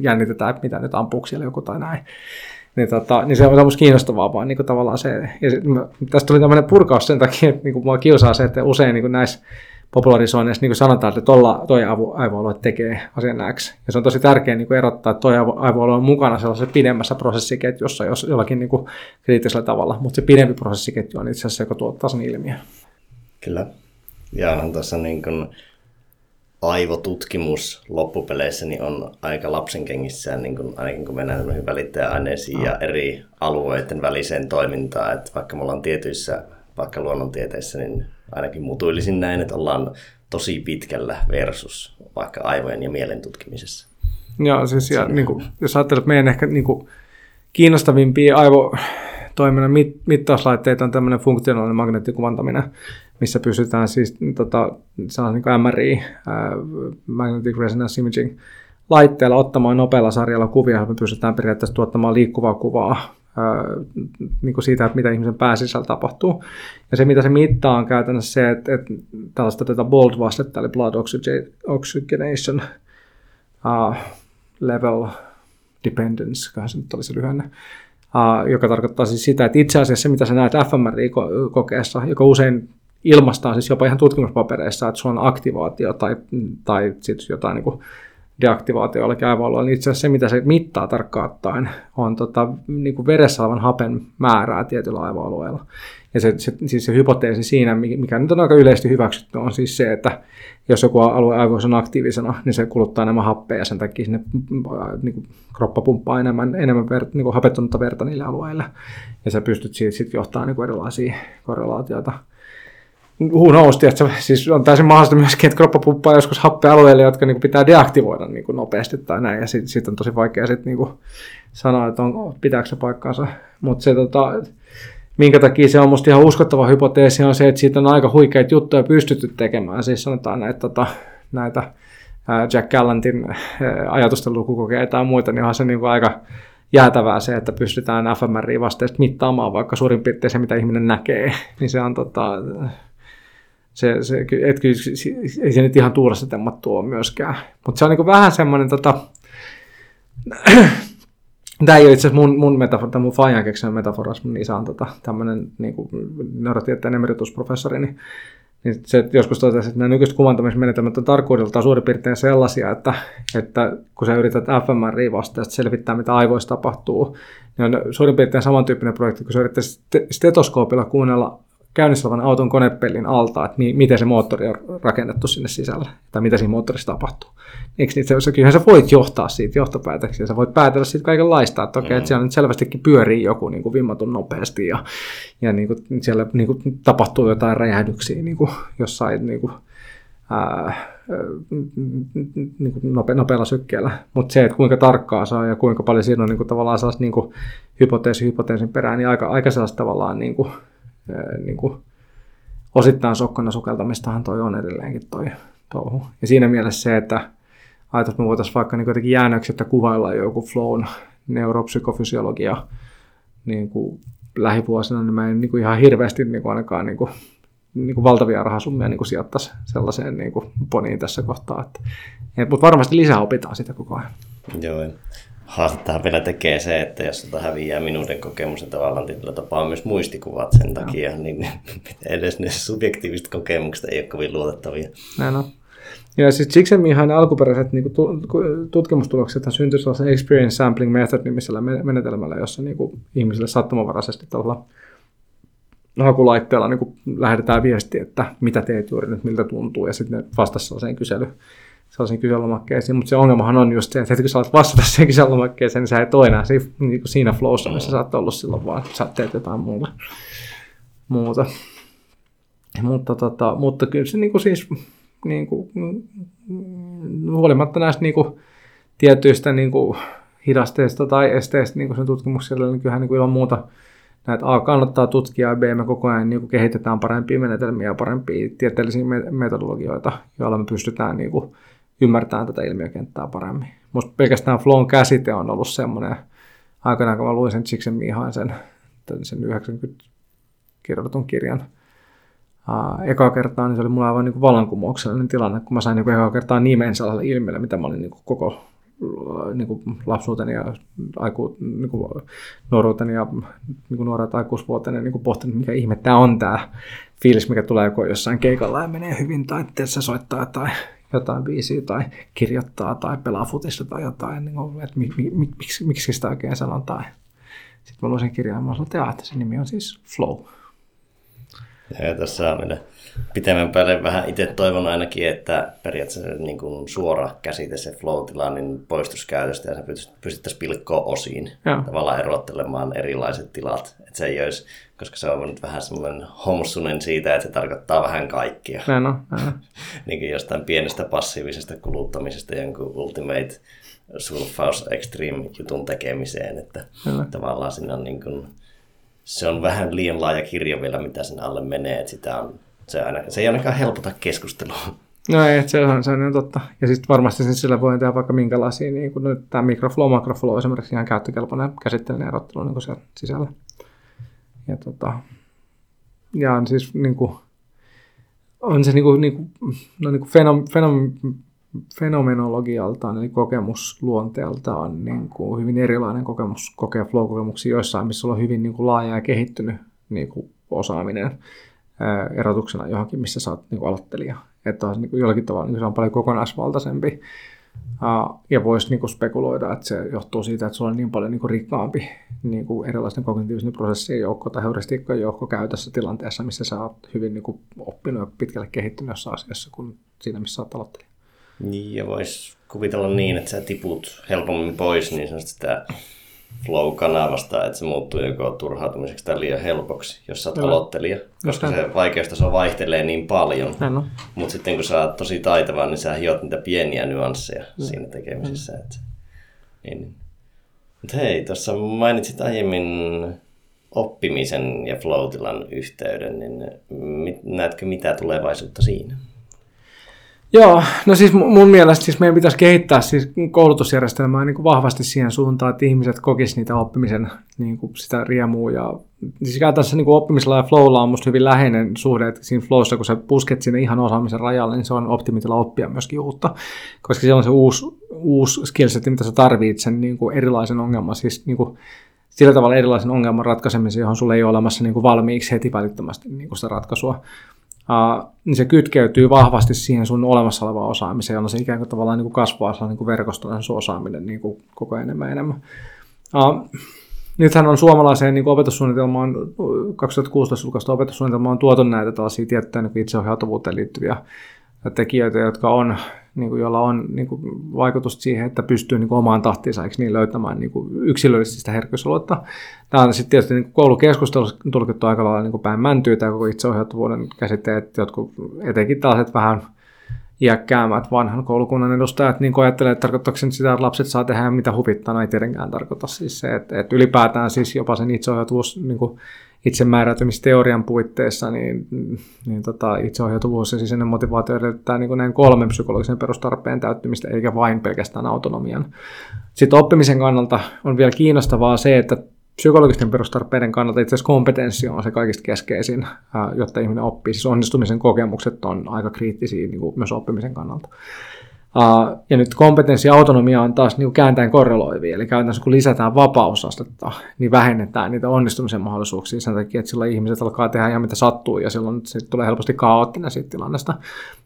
jännitetään, että mitä nyt ampuu siellä joku tai näin. Niin, tota, niin se on semmoista kiinnostavaa vaan niin kuin tavallaan se. Ja sit, mä, tästä tuli tämmöinen purkaus sen takia, että niin kuin mua kiusaa se, että usein niin kuin näissä popularisoinnissa niin sanotaan, että tuolla toi aivoalue tekee asian X. Ja se on tosi tärkeää niin erottaa, että toi aivoalue on mukana sellaisessa pidemmässä prosessiketjussa jos, jollakin niin kuin kriittisellä tavalla, mutta se pidempi prosessiketju on itse asiassa, joka tuottaa sen ilmiön. Kyllä. Ja onhan tuossa niin kuin aivotutkimus loppupeleissä niin on aika lapsen kengissään, niin kuin, ainakin kun mennään välittäjäaineisiin no. ja eri alueiden väliseen toimintaan. Että vaikka me ollaan tietyissä, vaikka luonnontieteissä, niin ainakin mutuilisin näin, että ollaan tosi pitkällä versus vaikka aivojen ja mielen tutkimisessa. Joo, siis ja, niin kuin, jos ajattelet, että meidän ehkä niin kuin, kiinnostavimpia aivotoiminnan mit, mittauslaitteita on tämmöinen funktionaalinen magneettikuvantaminen, missä pystytään siis tota, niin kuin MRI, ää, Magnetic Resonance Imaging, laitteella ottamaan nopealla sarjalla kuvia, me pystytään periaatteessa tuottamaan liikkuvaa kuvaa niin kuin siitä, että mitä ihmisen pääsisällä tapahtuu. Ja se, mitä se mittaa, on käytännössä se, että, että tällaista tätä BOLD-vastetta, eli Blood Oxygenation uh, Level Dependence, kai se nyt olisi lyhenne, uh, joka tarkoittaa siis sitä, että itse asiassa se, mitä sä näet fMRI-kokeessa, joka usein ilmaistaan siis jopa ihan tutkimuspapereissa, että sulla on aktivaatio tai, tai sitten jotain niin kuin deaktivaatio jollakin aivoalueella, niin itse asiassa se, mitä se mittaa tarkkaan ottaen, on tota, niin kuin veressä olevan hapen määrää tietyllä aivoalueella. Ja se, se, siis se hypoteesi siinä, mikä nyt on aika yleisesti hyväksytty, on siis se, että jos joku alue aivoissa on aktiivisena, niin se kuluttaa enemmän happea ja sen takia sinne niin kuin, kroppa pumppaa enemmän, enemmän ver, niin kuin hapettunutta verta niille alueille. Ja sä pystyt siitä sitten johtamaan niin erilaisia korrelaatioita who knows, että siis on täysin mahdollista myöskin, että kroppa pumppaa joskus happealueille, jotka niin kuin pitää deaktivoida niin kuin nopeasti tai näin, ja sitten sit on tosi vaikea sit, niin kuin sanoa, että on, pitääkö se paikkaansa. Mutta se, tota, minkä takia se on musta ihan uskottava hypoteesi, on se, että siitä on aika huikeita juttuja pystytty tekemään. Siis sanotaan näitä, tota, näitä Jack Gallantin ajatusten lukukokeita ja muita, niin onhan se niin kuin aika jäätävää se, että pystytään fMRI-vasteista mittaamaan vaikka suurin piirtein se, mitä ihminen näkee, niin se on tota, se, se, et, ei se nyt ihan tuulessa temmattu ole myöskään. Mutta se on niin vähän semmoinen, tota, tämä ei ole itse asiassa mun, mun metafora, tai mun Fajan keksin metafora, mun isä on tota, tämmöinen niin neurotieteen emeritusprofessori, niin, niin se joskus totesi, että nämä nykyiset kuvantamismenetelmät on tarkkuudeltaan suurin piirtein sellaisia, että, että kun sä yrität fMRI-vasteesta selvittää, mitä aivoissa tapahtuu, niin on suurin piirtein samantyyppinen projekti, kun sä yrität stetoskoopilla kuunnella käynnissä olevan auton konepellin alta, että mi- miten se moottori on rakennettu sinne sisälle, tai mitä siinä moottorissa tapahtuu. Eikö niin, se, kyllähän sä voit johtaa siitä johtopäätöksiä, sä voit päätellä siitä kaikenlaista, että okei, okay, mm. että siellä nyt selvästikin pyörii joku niin kuin vimmatun nopeasti, ja, ja niin kuin, siellä niin kuin, tapahtuu jotain räjähdyksiä niin kuin, jossain niin kuin, ää, niin kuin nope, nopealla sykkeellä. Mutta se, että kuinka tarkkaa saa ja kuinka paljon siinä on niin kuin, tavallaan sellaista niin kuin, hypoteesi hypoteesin perään, niin aika, aika sellaista tavallaan niin kuin, niin kuin, osittain sokkona sukeltamistahan toi on edelleenkin toi touhu. Ja siinä mielessä se, että että me voitaisiin vaikka niin jotenkin jäännöksettä kuvailla joku flown neuropsykofysiologia niin kuin lähivuosina, niin mä en niin kuin ihan hirveästi niin kuin ainakaan niin kuin, niin kuin valtavia rahasummia niin kuin sijoittaisi sellaiseen niin kuin poniin tässä kohtaa. Että, mutta varmasti lisää opitaan sitä koko ajan. Joo, haastetta vielä tekee se, että jos tota häviää minuuden kokemus, niin tavallaan tietyllä tapaa myös muistikuvat sen takia, no. niin edes ne subjektiiviset kokemukset ei ole kovin luotettavia. Näin on. Ja siis Csikszentmihalyin alkuperäiset niin tutkimustulokset syntyi sellaisen experience sampling method nimisellä menetelmällä, jossa niin kuin, ihmisille sattumavaraisesti tällä hakulaitteella niin kuin, lähetetään viesti, että mitä teet juuri nyt, miltä tuntuu, ja sitten ne vastasivat sellaiseen kyselyyn sellaisiin kyselylomakkeisiin, mutta se ongelmahan on just se, että heti kun sä alat vastata siihen kyselylomakkeeseen, niin sä et ole enää siinä, niin kuin siinä flowssa, missä sä oot ollut silloin, vaan sä teet jotain muuta. muuta. Mutta, tota, mutta kyllä se niin kuin siis, niin kuin, huolimatta näistä niin kuin, tietyistä niin kuin, hidasteista tai esteistä niin kuin sen tutkimuksella, niin kyllähän niin kuin ilman muuta näitä A kannattaa tutkia ja B me koko ajan niin kuin kehitetään parempia menetelmiä ja parempia tieteellisiä metodologioita, joilla me pystytään niin kuin, ymmärtämään tätä ilmiökenttää paremmin. Musta pelkästään flown käsite on ollut semmoinen, aikanaan kun mä luin sen Csikszentmihalyin sen, sen 90 kirjoitetun kirjan, eka kertaa niin se oli mulla aivan niin kuin vallankumouksellinen tilanne, kun mä sain niin kuin eka kertaa nimen sellaiselle ilmiölle, mitä mä olin niin kuin koko niin kuin lapsuuteni ja aiku, niin kuin nuoruuteni ja niin kuin nuoret aikuisvuoteni niin kuin pohtinut, mikä ihme tämä on tämä fiilis, mikä tulee joko jossain keikalla ja menee hyvin, tai se soittaa tai jotain biisiä tai kirjoittaa tai pelaa futista tai jotain, niin kuin, että mi, mi, mi, miksi, miksi sitä oikein sanotaan. Sitten mä luin sen kirjan ja mä sanoin, että se nimi on siis Flow. Ja tässä mennä pitemmän päälle vähän itse toivon ainakin, että periaatteessa niin kuin suora käsite se flow niin poistus käytöstä ja se pystyttäisiin pilkkoa osiin. Ja. Tavallaan erottelemaan erilaiset tilat. Että se ei olisi, koska se on nyt vähän semmoinen homsunen siitä, että se tarkoittaa vähän kaikkia. Näin on, näin niin kuin jostain pienestä passiivisesta kuluttamisesta jonkun ultimate sulfaus extreme jutun tekemiseen. Että Kyllä. tavallaan siinä on niin kuin, se on vähän liian laaja kirja vielä, mitä sen alle menee, että sitä on, se, aina, se ei ainakaan helpota keskustelua. No ei, se on, se on totta. Ja sitten varmasti sen sillä voi tehdä vaikka minkälaisia, niin kuin nyt tämä mikroflow, makroflow esimerkiksi ihan käyttökelpoinen käsitteellinen erottelu niin siellä sisällä. Ja, tota, ja on siis niin kuin, on se niin kuin, niin kuin, no niin kuin fenom, fenom, fenomenologialtaan, eli kokemusluonteeltaan niin kuin hyvin erilainen kokemus kokea flow-kokemuksia joissain, missä on hyvin niin kuin laaja ja kehittynyt niin kuin osaaminen erotuksena johonkin, missä sä oot niin aloittelija. Että on, niin jollakin tavalla niin se on paljon kokonaisvaltaisempi. Ja voisi niin spekuloida, että se johtuu siitä, että sulla on niin paljon niin rikkaampi niin erilaisten kognitiivisten prosessien joukko tai heuristiikkojen joukko käytössä tilanteessa, missä sä oot hyvin niin oppinut ja pitkälle kehittynyt jossain asiassa kuin siinä, missä oot aloittelija. Niin, ja voisi kuvitella niin, että sä tiput helpommin pois niin sanotusti sitä flow-kanavasta, että se muuttuu joko turhautumiseksi tai liian helpoksi, jos sä oot aloittelija. Koska se vaikeustaso vaihtelee niin paljon. Mutta sitten kun sä oot tosi taitava, niin sä hiot niitä pieniä nyansseja no. siinä tekemisessä. Että, niin. Mutta hei, tuossa mainitsit aiemmin oppimisen ja flow yhteyden, niin näetkö mitä tulevaisuutta siinä? Joo, no siis mun mielestä siis meidän pitäisi kehittää siis koulutusjärjestelmää niin kuin vahvasti siihen suuntaan, että ihmiset kokisivat niitä oppimisen niin kuin sitä riemua. Ja, siis tässä niin kuin oppimisella ja flowlla on musta hyvin läheinen suhde, että siinä flowssa, kun sä pusket sinne ihan osaamisen rajalle, niin se on optimitila oppia myöskin uutta, koska siellä on se uusi, uusi skillset, mitä sä tarvitset sen niin kuin erilaisen ongelman, siis niin kuin, sillä tavalla erilaisen ongelman ratkaisemiseen, johon sulle ei ole olemassa niin kuin valmiiksi heti välittömästi niin kuin sitä ratkaisua niin se kytkeytyy vahvasti siihen sun olemassa olevaan osaamiseen, jolloin se ikään kuin tavallaan niin kuin kasvaa sellainen niin verkostona sun osaaminen niin kuin koko ajan enemmän enemmän. Uh, nythän on suomalaiseen niin opetussuunnitelmaan, 2016 julkaistu opetussuunnitelmaan tuotu näitä tällaisia tiettyjä niin itseohjautuvuuteen liittyviä tekijöitä, jotka on, niin kuin, joilla on niin kuin, vaikutusta siihen, että pystyy niin kuin, omaan tahtiinsa niin löytämään niin kuin, yksilöllisesti sitä herkkyysaluetta. Tämä on sitten tietysti niin koulukeskustelussa tulkittu aika lailla niin kuin päin mäntyy, tämä koko itseohjautuvuuden käsitteet, jotkut etenkin tällaiset vähän iäkkäämät vanhan koulukunnan edustajat niin ajattelee, että tarkoittaako se sitä, että lapset saa tehdä mitä huvittaa, no ei tietenkään tarkoita siis se, että, että ylipäätään siis jopa sen itseohjautuvuus niin kuin itsemääräytymisteorian puitteissa, niin, niin tota, itseohjautuvuus ja sisäinen motivaatio edellyttää niin näin kolmen psykologisen perustarpeen täyttymistä, eikä vain pelkästään autonomian. Sitten oppimisen kannalta on vielä kiinnostavaa se, että psykologisten perustarpeiden kannalta itse asiassa kompetenssi on se kaikista keskeisin, jotta ihminen oppii. Siis onnistumisen kokemukset on aika kriittisiä niin kuin myös oppimisen kannalta. Uh, ja nyt kompetenssi ja autonomia on taas niin kääntäen korreloivia, eli käytännössä kun lisätään vapausastetta, niin vähennetään niitä onnistumisen mahdollisuuksia sen takia, että silloin ihmiset alkaa tehdä ihan mitä sattuu, ja silloin se tulee helposti kaoottinen siitä tilanteesta,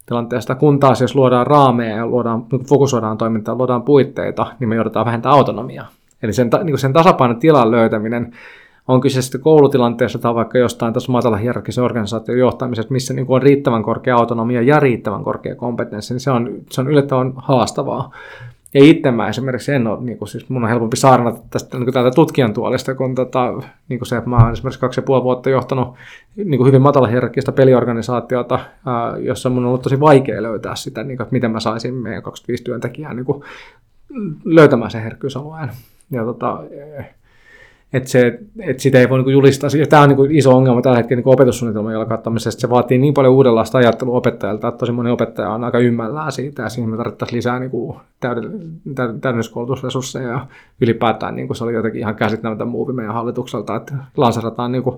tilanteesta. Kun taas jos luodaan raameja ja luodaan, fokusoidaan toimintaa, luodaan puitteita, niin me joudutaan vähentämään autonomiaa. Eli sen, niin sen tasapainon tilan löytäminen on kyse sitten koulutilanteessa tai vaikka jostain tässä matala hierarkisen organisaation johtamisesta, missä niin on riittävän korkea autonomia ja riittävän korkea kompetenssi, niin se on, se on yllättävän haastavaa. Ja itse mä esimerkiksi en ole, niin kuin, siis mun on helpompi saarnata tästä niin täältä tutkijan tuolista, kun tota, niin kuin se, että mä olen esimerkiksi kaksi ja puoli vuotta johtanut niin kuin hyvin matala hierarkista peliorganisaatiota, ää, jossa mun on ollut tosi vaikea löytää sitä, niin kuin, että miten mä saisin meidän 25 työntekijää niin kuin, löytämään sen herkkyysalueen. Ja tota, että, se, että sitä ei voi niin julistaa. Ja tämä on niin iso ongelma tällä hetkellä niin opetussuunnitelman jalkattamisesta. Se vaatii niin paljon uudenlaista ajattelua opettajalta, että tosi moni opettaja on aika ymmällään siitä, ja siihen me tarvittaisiin lisää niin kuin täydennyskoulutusresursseja, ja ylipäätään niin kuin se oli jotenkin ihan käsittämätön muuvi meidän hallitukselta, että lanserataan niin kuin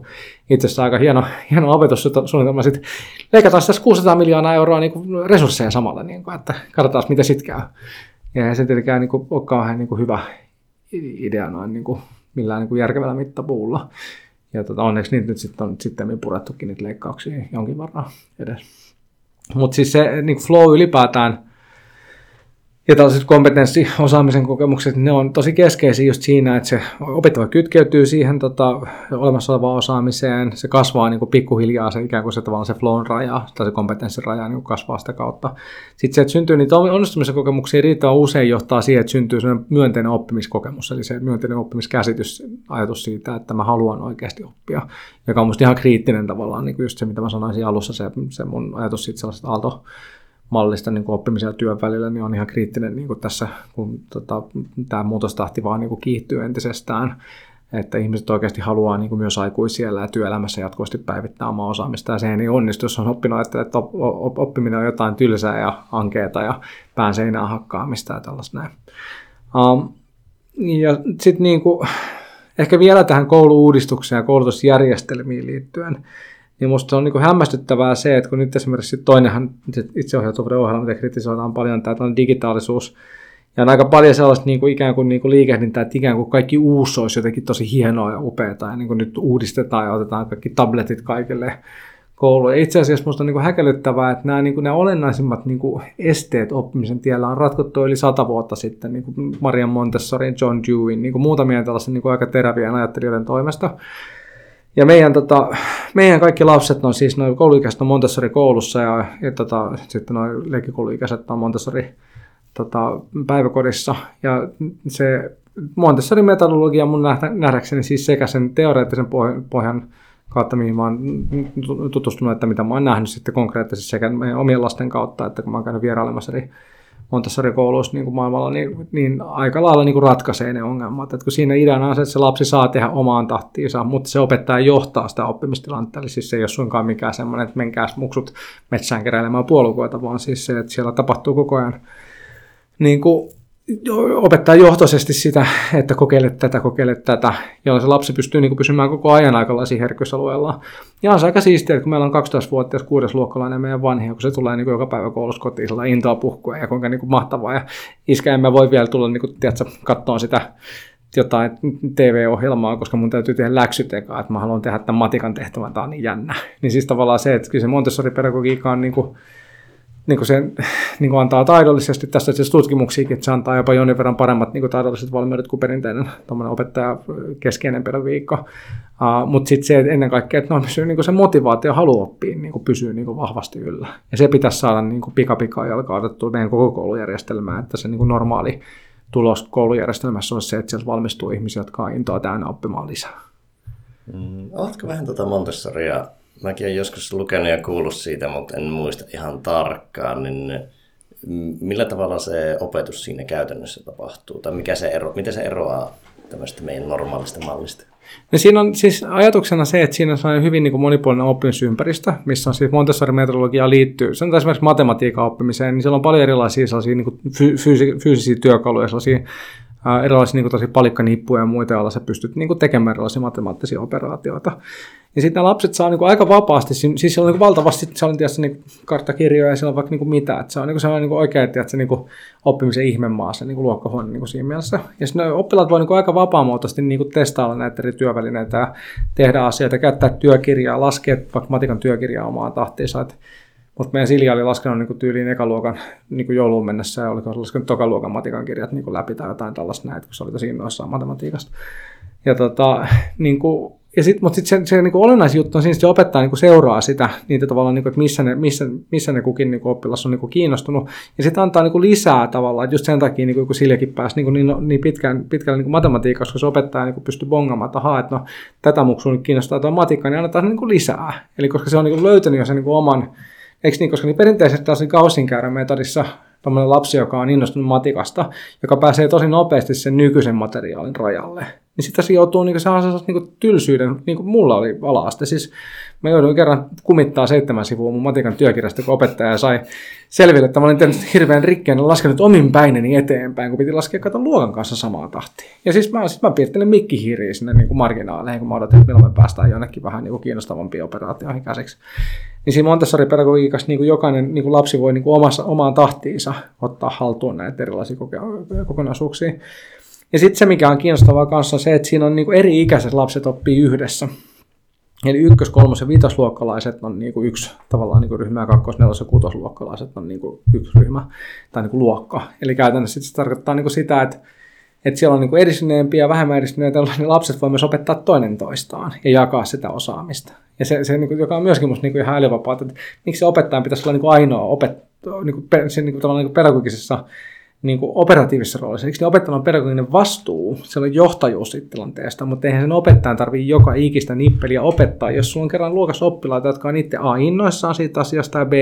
itse asiassa aika hieno, hieno opetussuunnitelma. Sitten leikataan tässä 600 miljoonaa euroa niin kuin resursseja samalla, niin kuin, että katsotaan, mitä sitten käy. Ja se tietenkään niin kuin, ole niin kuin hyvä idea noin niin kuin millään niin kuin järkevällä mittapuulla. Ja tota, onneksi niitä nyt sitten on sitten purettukin niitä leikkauksia jonkin verran edes. Mutta siis se niin flow ylipäätään ja tällaiset kompetenssiosaamisen kokemukset, ne on tosi keskeisiä just siinä, että se opettava kytkeytyy siihen tota, olemassa olevaan osaamiseen, se kasvaa niin kuin pikkuhiljaa, se ikään kuin se tavallaan se flown raja tai se kompetenssiraja niin kuin kasvaa sitä kautta. Sitten se, että syntyy niitä onnistumisen kokemuksia riittävän usein johtaa siihen, että syntyy sellainen myönteinen oppimiskokemus, eli se myönteinen oppimiskäsitys, ajatus siitä, että mä haluan oikeasti oppia, joka on musta ihan kriittinen tavallaan, niin kuin just se, mitä mä sanoisin alussa, se, se mun ajatus siitä sellaisesta aalto mallista niin oppimisen ja työn välillä, niin on ihan kriittinen niin kuin tässä, kun tota, tämä muutostahti vaan niin kuin kiihtyy entisestään, että ihmiset oikeasti haluaa niin kuin myös aikuisiellä ja työelämässä jatkuvasti päivittää omaa osaamista, ja se ei onnistu, jos on oppinut, että, että oppiminen on jotain tylsää ja ankeeta ja pään seinään hakkaamista ja tällaista näin. Um, ja sitten niin kuin, ehkä vielä tähän kouluuudistukseen ja koulutusjärjestelmiin liittyen, niin musta on niin hämmästyttävää se, että kun nyt esimerkiksi toinenhan itseohjautuvuuden ohjelma, mitä kritisoidaan paljon, tämä digitaalisuus, ja on aika paljon sellaista niin kuin ikään kuin, niin kuin liikehdintää, että ikään kuin kaikki uusi olisi jotenkin tosi hienoa ja upeaa, ja niin kuin nyt uudistetaan ja otetaan kaikki tabletit kaikille kouluun. Itse asiassa minusta on niin kuin häkellyttävää, että nämä, niin kuin, nämä olennaisimmat niin kuin esteet oppimisen tiellä on ratkottu yli sata vuotta sitten, niin kuin Marian Montessorin, John Deweyn, niin kuin muutamia tällaisen niin kuin aika terävien ajattelijoiden toimesta. Ja meidän, tota, meidän kaikki lapset on siis noin kouluikäiset on Montessori-koulussa ja, ja tota, sitten noin leikkikouluikäiset on Montessori tota, päiväkodissa. Ja se Montessori-metodologia mun nähdäkseni siis sekä sen teoreettisen pohjan kautta, mihin mä oon tutustunut, että mitä mä oon nähnyt sitten konkreettisesti sekä meidän omien lasten kautta, että kun mä oon käynyt vierailemassa eri Montessori-kouluissa niin kuin maailmalla, niin, niin aika lailla niin ratkaisee ne ongelmat. että kun siinä ideana on se, että se lapsi saa tehdä omaan tahtiinsa, mutta se opettaa johtaa sitä oppimistilannetta. Eli siis se ei ole suinkaan mikään semmoinen, että menkääs muksut metsään keräilemään puolukoita, vaan siis se, että siellä tapahtuu koko ajan niin kuin opettaa johtoisesti sitä, että kokeile tätä, kokeile tätä, jolloin se lapsi pystyy niin kuin pysymään koko ajan aikalaisia herkkyysalueella. Ja on se aika siistiä, että kun meillä on 12-vuotias kuudesluokkalainen meidän vanhi, kun se tulee niin kuin joka päivä koulussa kotiin sillä intoa puhkua ja kuinka niin kuin mahtavaa. Ja iskä emme voi vielä tulla niin kuin, tiedätkö, katsoa sitä jotain TV-ohjelmaa, koska mun täytyy tehdä läksyt eka, että mä haluan tehdä tämän matikan tehtävän, tämä on niin jännä. Niin siis tavallaan se, että kyllä se Montessori-pedagogiikka on niin kuin, niin kuin se niin kuin antaa taidollisesti, tässä siis tutkimuksiakin, että se antaa jopa jonkin verran paremmat niin kuin taidolliset valmiudet kuin perinteinen opettaja keskeinen pedagogiikka. Uh, mutta sitten se että ennen kaikkea, että pysyy, niin kuin se motivaatio halu oppia niin kuin pysyy niin kuin vahvasti yllä. Ja se pitäisi saada niin kuin pikapikaa jalkautettua meidän koko koulujärjestelmään, että se niin kuin normaali tulos koulujärjestelmässä on se, että sieltä valmistuu ihmisiä, jotka on intoa täynnä oppimaan lisää. Mm, oletko vähän tuota Montessoria Mäkin olen joskus lukenut ja kuullut siitä, mutta en muista ihan tarkkaan, niin millä tavalla se opetus siinä käytännössä tapahtuu? Tai mikä se ero, miten se eroaa tämmöistä meidän normaalista mallista? No siinä on siis ajatuksena se, että siinä on hyvin niin kuin monipuolinen oppimisympäristö, missä on siis Montessori-metodologia liittyy. Se on esimerkiksi matematiikan oppimiseen, niin siellä on paljon erilaisia niin kuin fyysi- fyysisiä työkaluja, sellaisia erilaisia niin kuin palikkanippuja ja muita, joilla sä pystyt niin kuin tekemään erilaisia matemaattisia operaatioita. Ja sitten lapset saa niin kuin aika vapaasti, siis siellä on niin kuin valtavasti, se on tietysti niin karttakirjoja ja siellä on vaikka niin kuin mitä, että se on niin kuin sellainen niin oikein, se niin kuin oppimisen ihmemaa se niin kuin luokkahuone niin kuin siinä mielessä. Ja sitten oppilaat voi niin kuin aika vapaamuotoisesti niin kuin testailla näitä eri työvälineitä ja tehdä asioita, käyttää työkirjaa, laskea vaikka matikan työkirjaa omaan tahtiinsa, että mutta meidän Silja oli laskenut niin tyyliin ekaluokan niin jouluun mennessä ja oliko laskenut tokaluokan matikan kirjat niin läpi tai jotain tällaista näitä, kun se oli tosi innoissaan matematiikasta. Ja tota, niin kuin, ja sit, mutta sitten se, se niin olennaisin juttu on siinä, että se opettaa niin seuraa sitä, niitä tavallaan, niin kuin, että missä ne, missä, missä ne kukin niin oppilas on niin kiinnostunut. Ja sitten antaa niin lisää tavallaan, että just sen takia, niin kuin, kun Siljakin pääsi niin, niin, niin pitkään, pitkälle niin matematiikassa, kun se opettaja niin pystyy bongamaan, että että no, tätä muksua nyt kiinnostaa tuo matikka, niin annetaan niin lisää. Eli koska se on niin löytänyt jo sen niin oman Eikö niin, koska niin perinteisesti tässä kausinkäyrämetodissa tuommoinen lapsi, joka on innostunut matikasta, joka pääsee tosi nopeasti sen nykyisen materiaalin rajalle, niin sitten se joutuu niin sellaisen niin tylsyyden, niin kuin mulla oli ala-aste. Siis mä jouduin kerran kumittaa seitsemän sivua mun matikan työkirjasta, kun opettaja sai selville, että mä olin tehnyt hirveän rikkeen ja laskenut omin päineni eteenpäin, kun piti laskea kato luokan kanssa samaan tahtiin. Ja siis mä, sit mä piirtelin mikkihiiriä sinne niin kuin marginaaleihin, kun mä odotin, että milloin me päästään jonnekin vähän niin kuin kiinnostavampiin operaatioihin käsiksi. Niin siinä Montessori-pedagogiikassa niin kuin jokainen niin kuin lapsi voi niin kuin omassa, omaan tahtiinsa ottaa haltuun näitä erilaisia kokonaisuuksia. Ja sitten se, mikä on kiinnostavaa kanssa, on se, että siinä on niin kuin eri ikäiset lapset oppii yhdessä. Eli ykkös-, kolmos- ja vitosluokkalaiset on niin kuin yksi tavallaan niin kuin ryhmä, ja kakkos-, nelos- ja kutosluokkalaiset on niin kuin yksi ryhmä tai niin kuin luokka. Eli käytännössä se tarkoittaa niin kuin sitä, että, että siellä on niin edistyneempiä ja vähemmän edistyneitä, niin lapset voi myös opettaa toinen toistaan ja jakaa sitä osaamista. Ja se, se niin kuin, joka on myöskin musta niin kuin ihan älyvapaata, että miksi se opettajan pitäisi olla niin kuin ainoa opet, niin kuin, se, niin kuin, niin kuin pedagogisessa niin kuin operatiivisessa roolissa. Eikö opettajalla on pedagoginen vastuu, se on johtajuus siitä tilanteesta, mutta eihän sen opettajan tarvitse joka ikistä nippeliä opettaa, jos sulla on kerran luokassa oppilaita, jotka on itse A innoissaan siitä asiasta ja B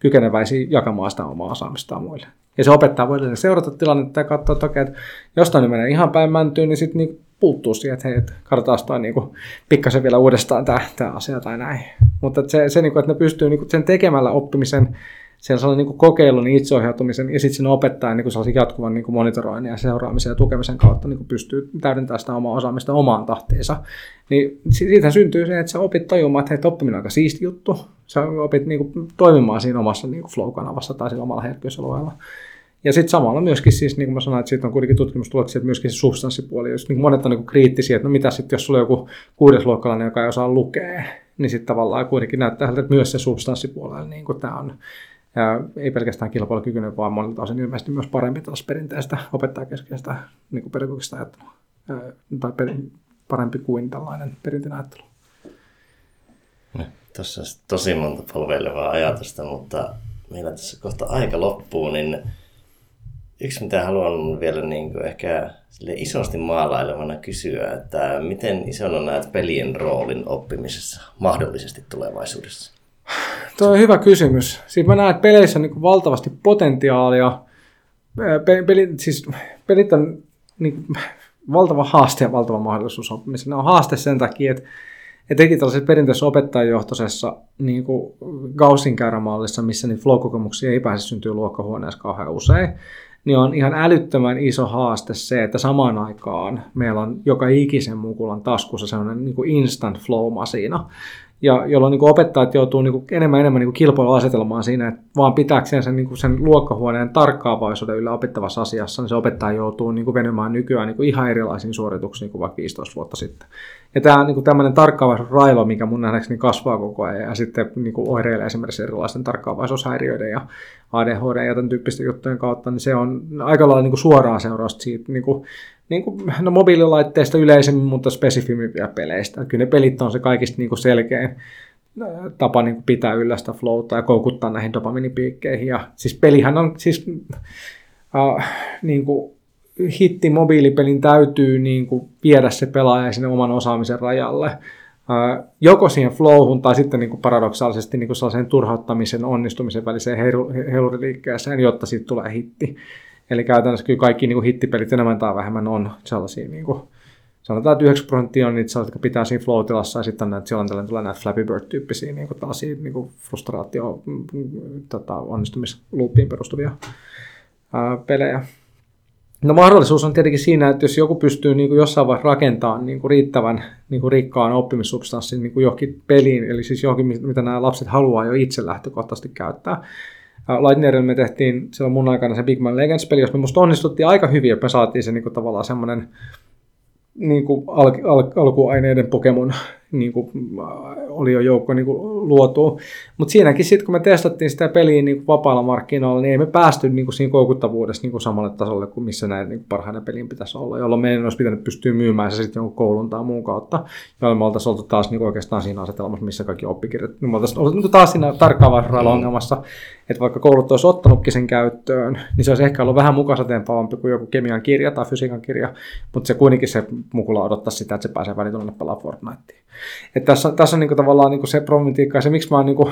kykeneväisiä jakamaan sitä omaa osaamistaan muille. Ja se opettaja voi seurata tilannetta ja katsoa, että, okei, että jostain menee ihan päin mäntyyn, niin sitten niin puuttuu siihen, että hei, että katsotaan toi niin kuin, pikkasen vielä uudestaan tämä, tämä asia tai näin. Mutta se, se niin kuin, että ne pystyy niin kuin, sen tekemällä oppimisen siellä sellainen niin kokeilun, itseohjautumisen ja sitten sen opettajan niin kuin jatkuvan niin kuin monitoroinnin ja seuraamisen ja tukemisen kautta niin kuin pystyy täydentämään sitä omaa osaamista omaan tahtiinsa. Niin siitä syntyy se, että sä opit tajumaan, että hei, oppiminen on aika siisti juttu. Sä opit niin kuin, toimimaan siinä omassa niin kuin flow-kanavassa tai siinä omalla herkkyysalueella. Ja sitten samalla myöskin, siis, niin kuin mä sanoin, että siitä on kuitenkin tutkimustuloksia, että myöskin se substanssipuoli, jos niin monet on niin kriittisiä, että no mitä sitten, jos sulla on joku kuudesluokkalainen, joka ei osaa lukea, niin sitten tavallaan kuitenkin näyttää, että myös se substanssipuolella niin kuin tämä on ei pelkästään kilpailukykyinen, vaan monilta osin ilmeisesti myös parempi taas perinteistä opettajakeskeistä niin pedagogista ajattelua. Tai parempi kuin tällainen perinteinen ajattelu. No, tässä on tosi monta polveilevaa ajatusta, mutta meillä tässä kohta aika loppuu, niin yksi mitä haluan vielä niin kuin ehkä sille isosti maalailevana kysyä, että miten isona näet pelien roolin oppimisessa mahdollisesti tulevaisuudessa? Tuo on hyvä kysymys. Siis mä näen, että peleissä on niin valtavasti potentiaalia. Pelit, siis pelit on niin valtava haaste ja valtava mahdollisuus oppimiseen. Ne on haaste sen takia, että etenkin tällaisessa perinteisessä opettajajohtoisessa niin Gaussin käyrämallissa, missä niitä flow-kokemuksia ei pääse syntyä luokkahuoneessa kauhean usein, niin on ihan älyttömän iso haaste se, että samaan aikaan meillä on joka ikisen mukulan taskussa sellainen niin kuin instant flow-masina, ja jolloin niin opettajat joutuu niin kuin enemmän enemmän niin kilpailuasetelmaan siinä, että vaan pitääkseen sen, niin kuin sen luokkahuoneen tarkkaavaisuuden yllä opettavassa asiassa, niin se opettaja joutuu niin kuin venymään nykyään niin kuin ihan erilaisiin suorituksiin kuin vaikka 15 vuotta sitten. Ja tämä niin kuin tämmöinen tarkkaavaisuusrailo, mikä mun nähdäkseni kasvaa koko ajan ja sitten niin kuin oireilee esimerkiksi erilaisten tarkkaavaisuushäiriöiden ja ADHD ja tämän tyyppisten juttujen kautta, niin se on aika lailla niin kuin suoraa seurausta siitä niin kuin niin kuin, no mobiililaitteista yleisemmin, mutta spesifimpiä peleistä. Kyllä ne pelit on se kaikista niin kuin selkein tapa niin kuin pitää yllä sitä flowta ja koukuttaa näihin dopaminipiikkeihin. Ja siis pelihän on siis äh, niin kuin, hitti mobiilipelin täytyy niin kuin, viedä se pelaaja sinne oman osaamisen rajalle. Äh, joko siihen flowhun tai sitten niin kuin paradoksaalisesti niin kuin sellaisen turhauttamisen onnistumisen väliseen heiluriliikkeeseen, jotta siitä tulee hitti. Eli käytännössä kyllä kaikki niin kuin hittipelit enemmän tai vähemmän on sellaisia, niin kuin, sanotaan, että 9 prosenttia on niitä jotka pitää siinä flow ja sitten näitä, silloin tällainen tulee näitä Flappy Bird-tyyppisiä niin kuin tällaisia niin kuin frustraatio, mm, tota, onnistumisluuppiin perustuvia ää, pelejä. No mahdollisuus on tietenkin siinä, että jos joku pystyy niin kuin jossain vaiheessa rakentamaan niin kuin riittävän niin kuin rikkaan oppimissubstanssin niin kuin johonkin peliin, eli siis johonkin, mitä nämä lapset haluaa jo itse lähtökohtaisesti käyttää, Lightnerilla me tehtiin silloin mun aikana se Big Man Legends-peli, jos me musta onnistuttiin aika hyvin, että me saatiin se niin kuin, tavallaan semmoinen niin kuin al- al- alkuaineiden Pokemon niin kuin, oli jo joukko niin kuin, luotu. Mutta siinäkin sitten, kun me testattiin sitä peliä niin kuin vapaalla markkinoilla, niin ei me päästy niin kuin, siinä koukuttavuudessa niin kuin samalle tasolle kuin missä näin niin parhaina pelin pitäisi olla, jolloin meidän olisi pitänyt pystyä myymään se sitten jonkun koulun tai muun kautta, jolloin me oltaisiin oltu taas niin kuin, oikeastaan siinä asetelmassa, missä kaikki oppikirjat. Niin me oltaisiin oltu niin taas siinä tarkkaavaisuudella ongelmassa, että vaikka koulut olisi ottanutkin sen käyttöön, niin se olisi ehkä ollut vähän mukasateenpavampi kuin joku kemian kirja tai fysiikan kirja, mutta se kuitenkin se mukula odottaa sitä, että se pääsee välitunnille pelaa Fortnitea. Että tässä, tässä on niin kuin tavallaan niin kuin se problematiikka ja se, miksi mä oon niin kuin,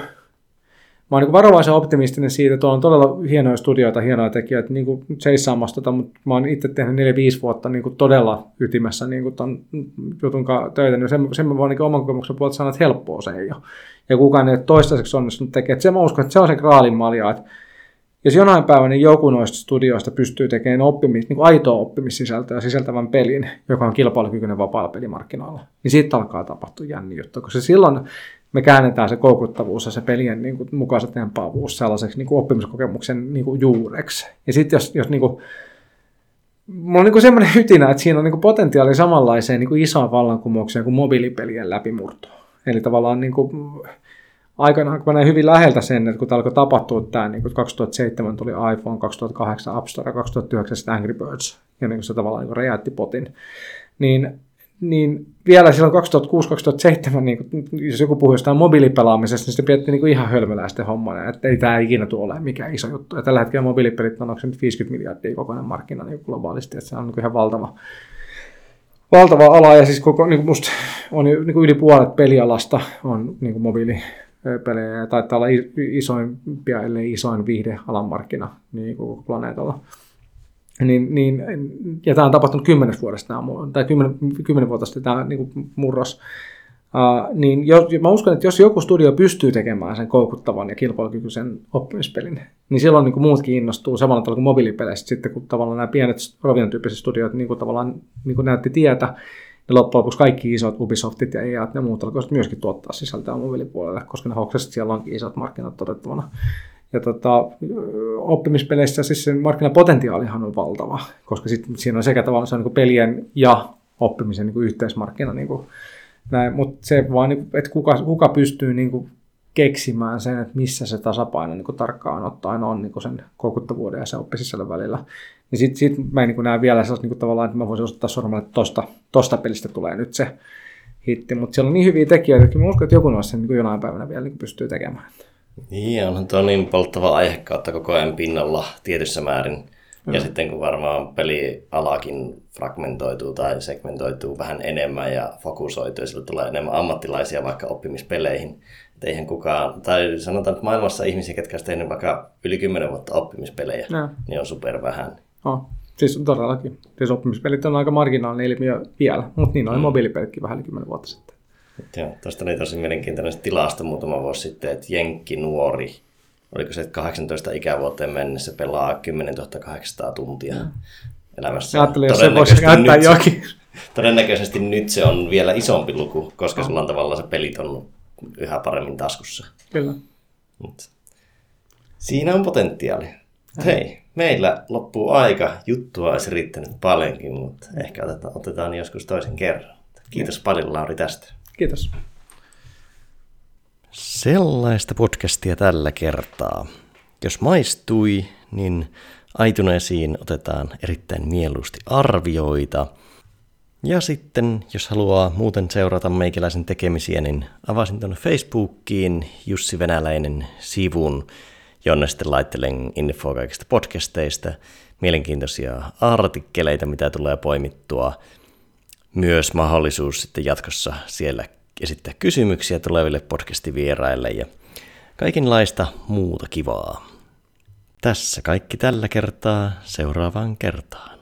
mä oon niin varovaisen optimistinen siitä, että on todella hienoja studioita, hienoja tekijöitä niin seissaamassa, tota, mutta mä oon itse tehnyt 4-5 vuotta niin todella ytimessä niin ton jutun töitä, niin sen, sen mä voin niin oman kokemuksen puolelta sanoa, että helppoa se ei ole. Ja kukaan ei ole toistaiseksi onnistunut tekemään. Se mä uskon, että se on se graalin malja, että jos jonain päivänä joku noista studioista pystyy tekemään oppimis, niin kuin aitoa oppimissisältöä sisältävän pelin, joka on kilpailukykyinen vapaalla pelimarkkinoilla, niin siitä alkaa tapahtua jänni juttu, koska silloin me käännetään se koukuttavuus ja se pelien niin kuin, mukaiset tempaavuus sellaiseksi niin kuin oppimiskokemuksen niin kuin, juureksi. Ja sitten jos, jos niin kuin, mulla on niin semmoinen hytinä, että siinä on niin potentiaali samanlaiseen niin isoon vallankumoukseen kuin mobiilipelien läpimurto. Eli tavallaan niin kuin, aikanaan, kun näin hyvin läheltä sen, että kun alkoi tapahtua tämä, niin kuin 2007 tuli iPhone, 2008 App Store, 2009 Angry Birds, ja niin se tavallaan niin räjäytti potin, niin niin vielä silloin 2006-2007, niin jos joku puhui jostain mobiilipelaamisesta, niin se pidettiin niin ihan hölmöläisten hommana, että ei tämä ikinä tule olemaan mikään iso juttu. Ja tällä hetkellä mobiilipelit on onko se nyt 50 miljardia kokoinen markkina niin globaalisti, että se on niin ihan valtava, valtava ala, ja siis koko, niin musta on niin yli puolet pelialasta on niin mobiilipelejä, ja taitaa olla isoimpia, ellei isoin viihdealan markkina niin koko planeetalla. Niin, niin, ja tämä on tapahtunut kymmenes vuodesta, tai kymmenen, kymmenen vuotta sitten tämä niin kuin murros. Uh, niin jos, mä uskon, että jos joku studio pystyy tekemään sen koukuttavan ja kilpailukykyisen oppimispelin, niin silloin niin kuin muutkin innostuu samalla tavalla kuin mobiilipeleistä sitten, kun tavallaan nämä pienet Rovion tyyppiset studiot niin kuin tavallaan niin kuin näytti tietä, ja loppujen lopuksi kaikki isot Ubisoftit ja EA ja muut alkoivat myöskin tuottaa sisältöä mobiilipuolelle, koska ne hoksasivat, siellä onkin isot markkinat todettavana. Ja tota, oppimispeleissä siis sen markkinapotentiaalihan on valtava, koska sit siinä on sekä tavallaan se on niin pelien ja oppimisen niin yhteismarkkina. Niin Mutta se vaan, niin kuin, että kuka, kuka pystyy niin kuin keksimään sen, että missä se tasapaino niin kuin tarkkaan ottaen on niin kuin sen koukuttavuuden ja se oppisisällön välillä. Niin sitten sit mä en niin näe vielä sellaista niin tavallaan, että mä voisin osoittaa sormella, että tosta, tosta pelistä tulee nyt se hitti. Mutta siellä on niin hyviä tekijöitä, että mä uskon, että joku noista sen niin jonain päivänä vielä niin pystyy tekemään. Niin, onhan tuo niin polttava aihe kautta koko ajan pinnalla tietyssä määrin. Mm. Ja sitten kun varmaan pelialakin fragmentoituu tai segmentoituu vähän enemmän ja fokusoituu, ja sillä tulee enemmän ammattilaisia vaikka oppimispeleihin. Et eihän kukaan, tai sanotaan, että maailmassa ihmisiä, ketkä ovat tehneet vaikka yli 10 vuotta oppimispelejä, ja. niin on super vähän. Oh. Siis todellakin. Siis oppimispelit on aika marginaalinen ilmiö vielä, mutta niin oli mm. mobiilipelitkin vähän yli 10 vuotta sitten. Joo, tuosta oli tosi mielenkiintoinen tilasta muutama vuosi sitten, että Jenkki nuori, oliko se, että 18 ikävuoteen mennessä pelaa 10 800 tuntia mm. elämässä. Ajattelin, jos se voisi käyttää jokin. Todennäköisesti nyt se on vielä isompi luku, koska oh. sulla on tavallaan se pelit on yhä paremmin taskussa. Kyllä. Mut. Siinä on potentiaali. Hei, meillä loppuu aika. Juttua olisi riittänyt paljonkin, mutta ehkä otetaan, otetaan joskus toisen kerran. Kiitos ja. paljon Lauri tästä. Kiitos. Sellaista podcastia tällä kertaa. Jos maistui, niin aituneisiin otetaan erittäin mieluusti arvioita. Ja sitten, jos haluaa muuten seurata meikäläisen tekemisiä, niin avasin tuonne Facebookiin Jussi Venäläinen sivun, jonne sitten laittelen infoa kaikista podcasteista, mielenkiintoisia artikkeleita, mitä tulee poimittua – myös mahdollisuus sitten jatkossa siellä esittää kysymyksiä tuleville podcastivieraille ja kaikenlaista muuta kivaa. Tässä kaikki tällä kertaa seuraavaan kertaan.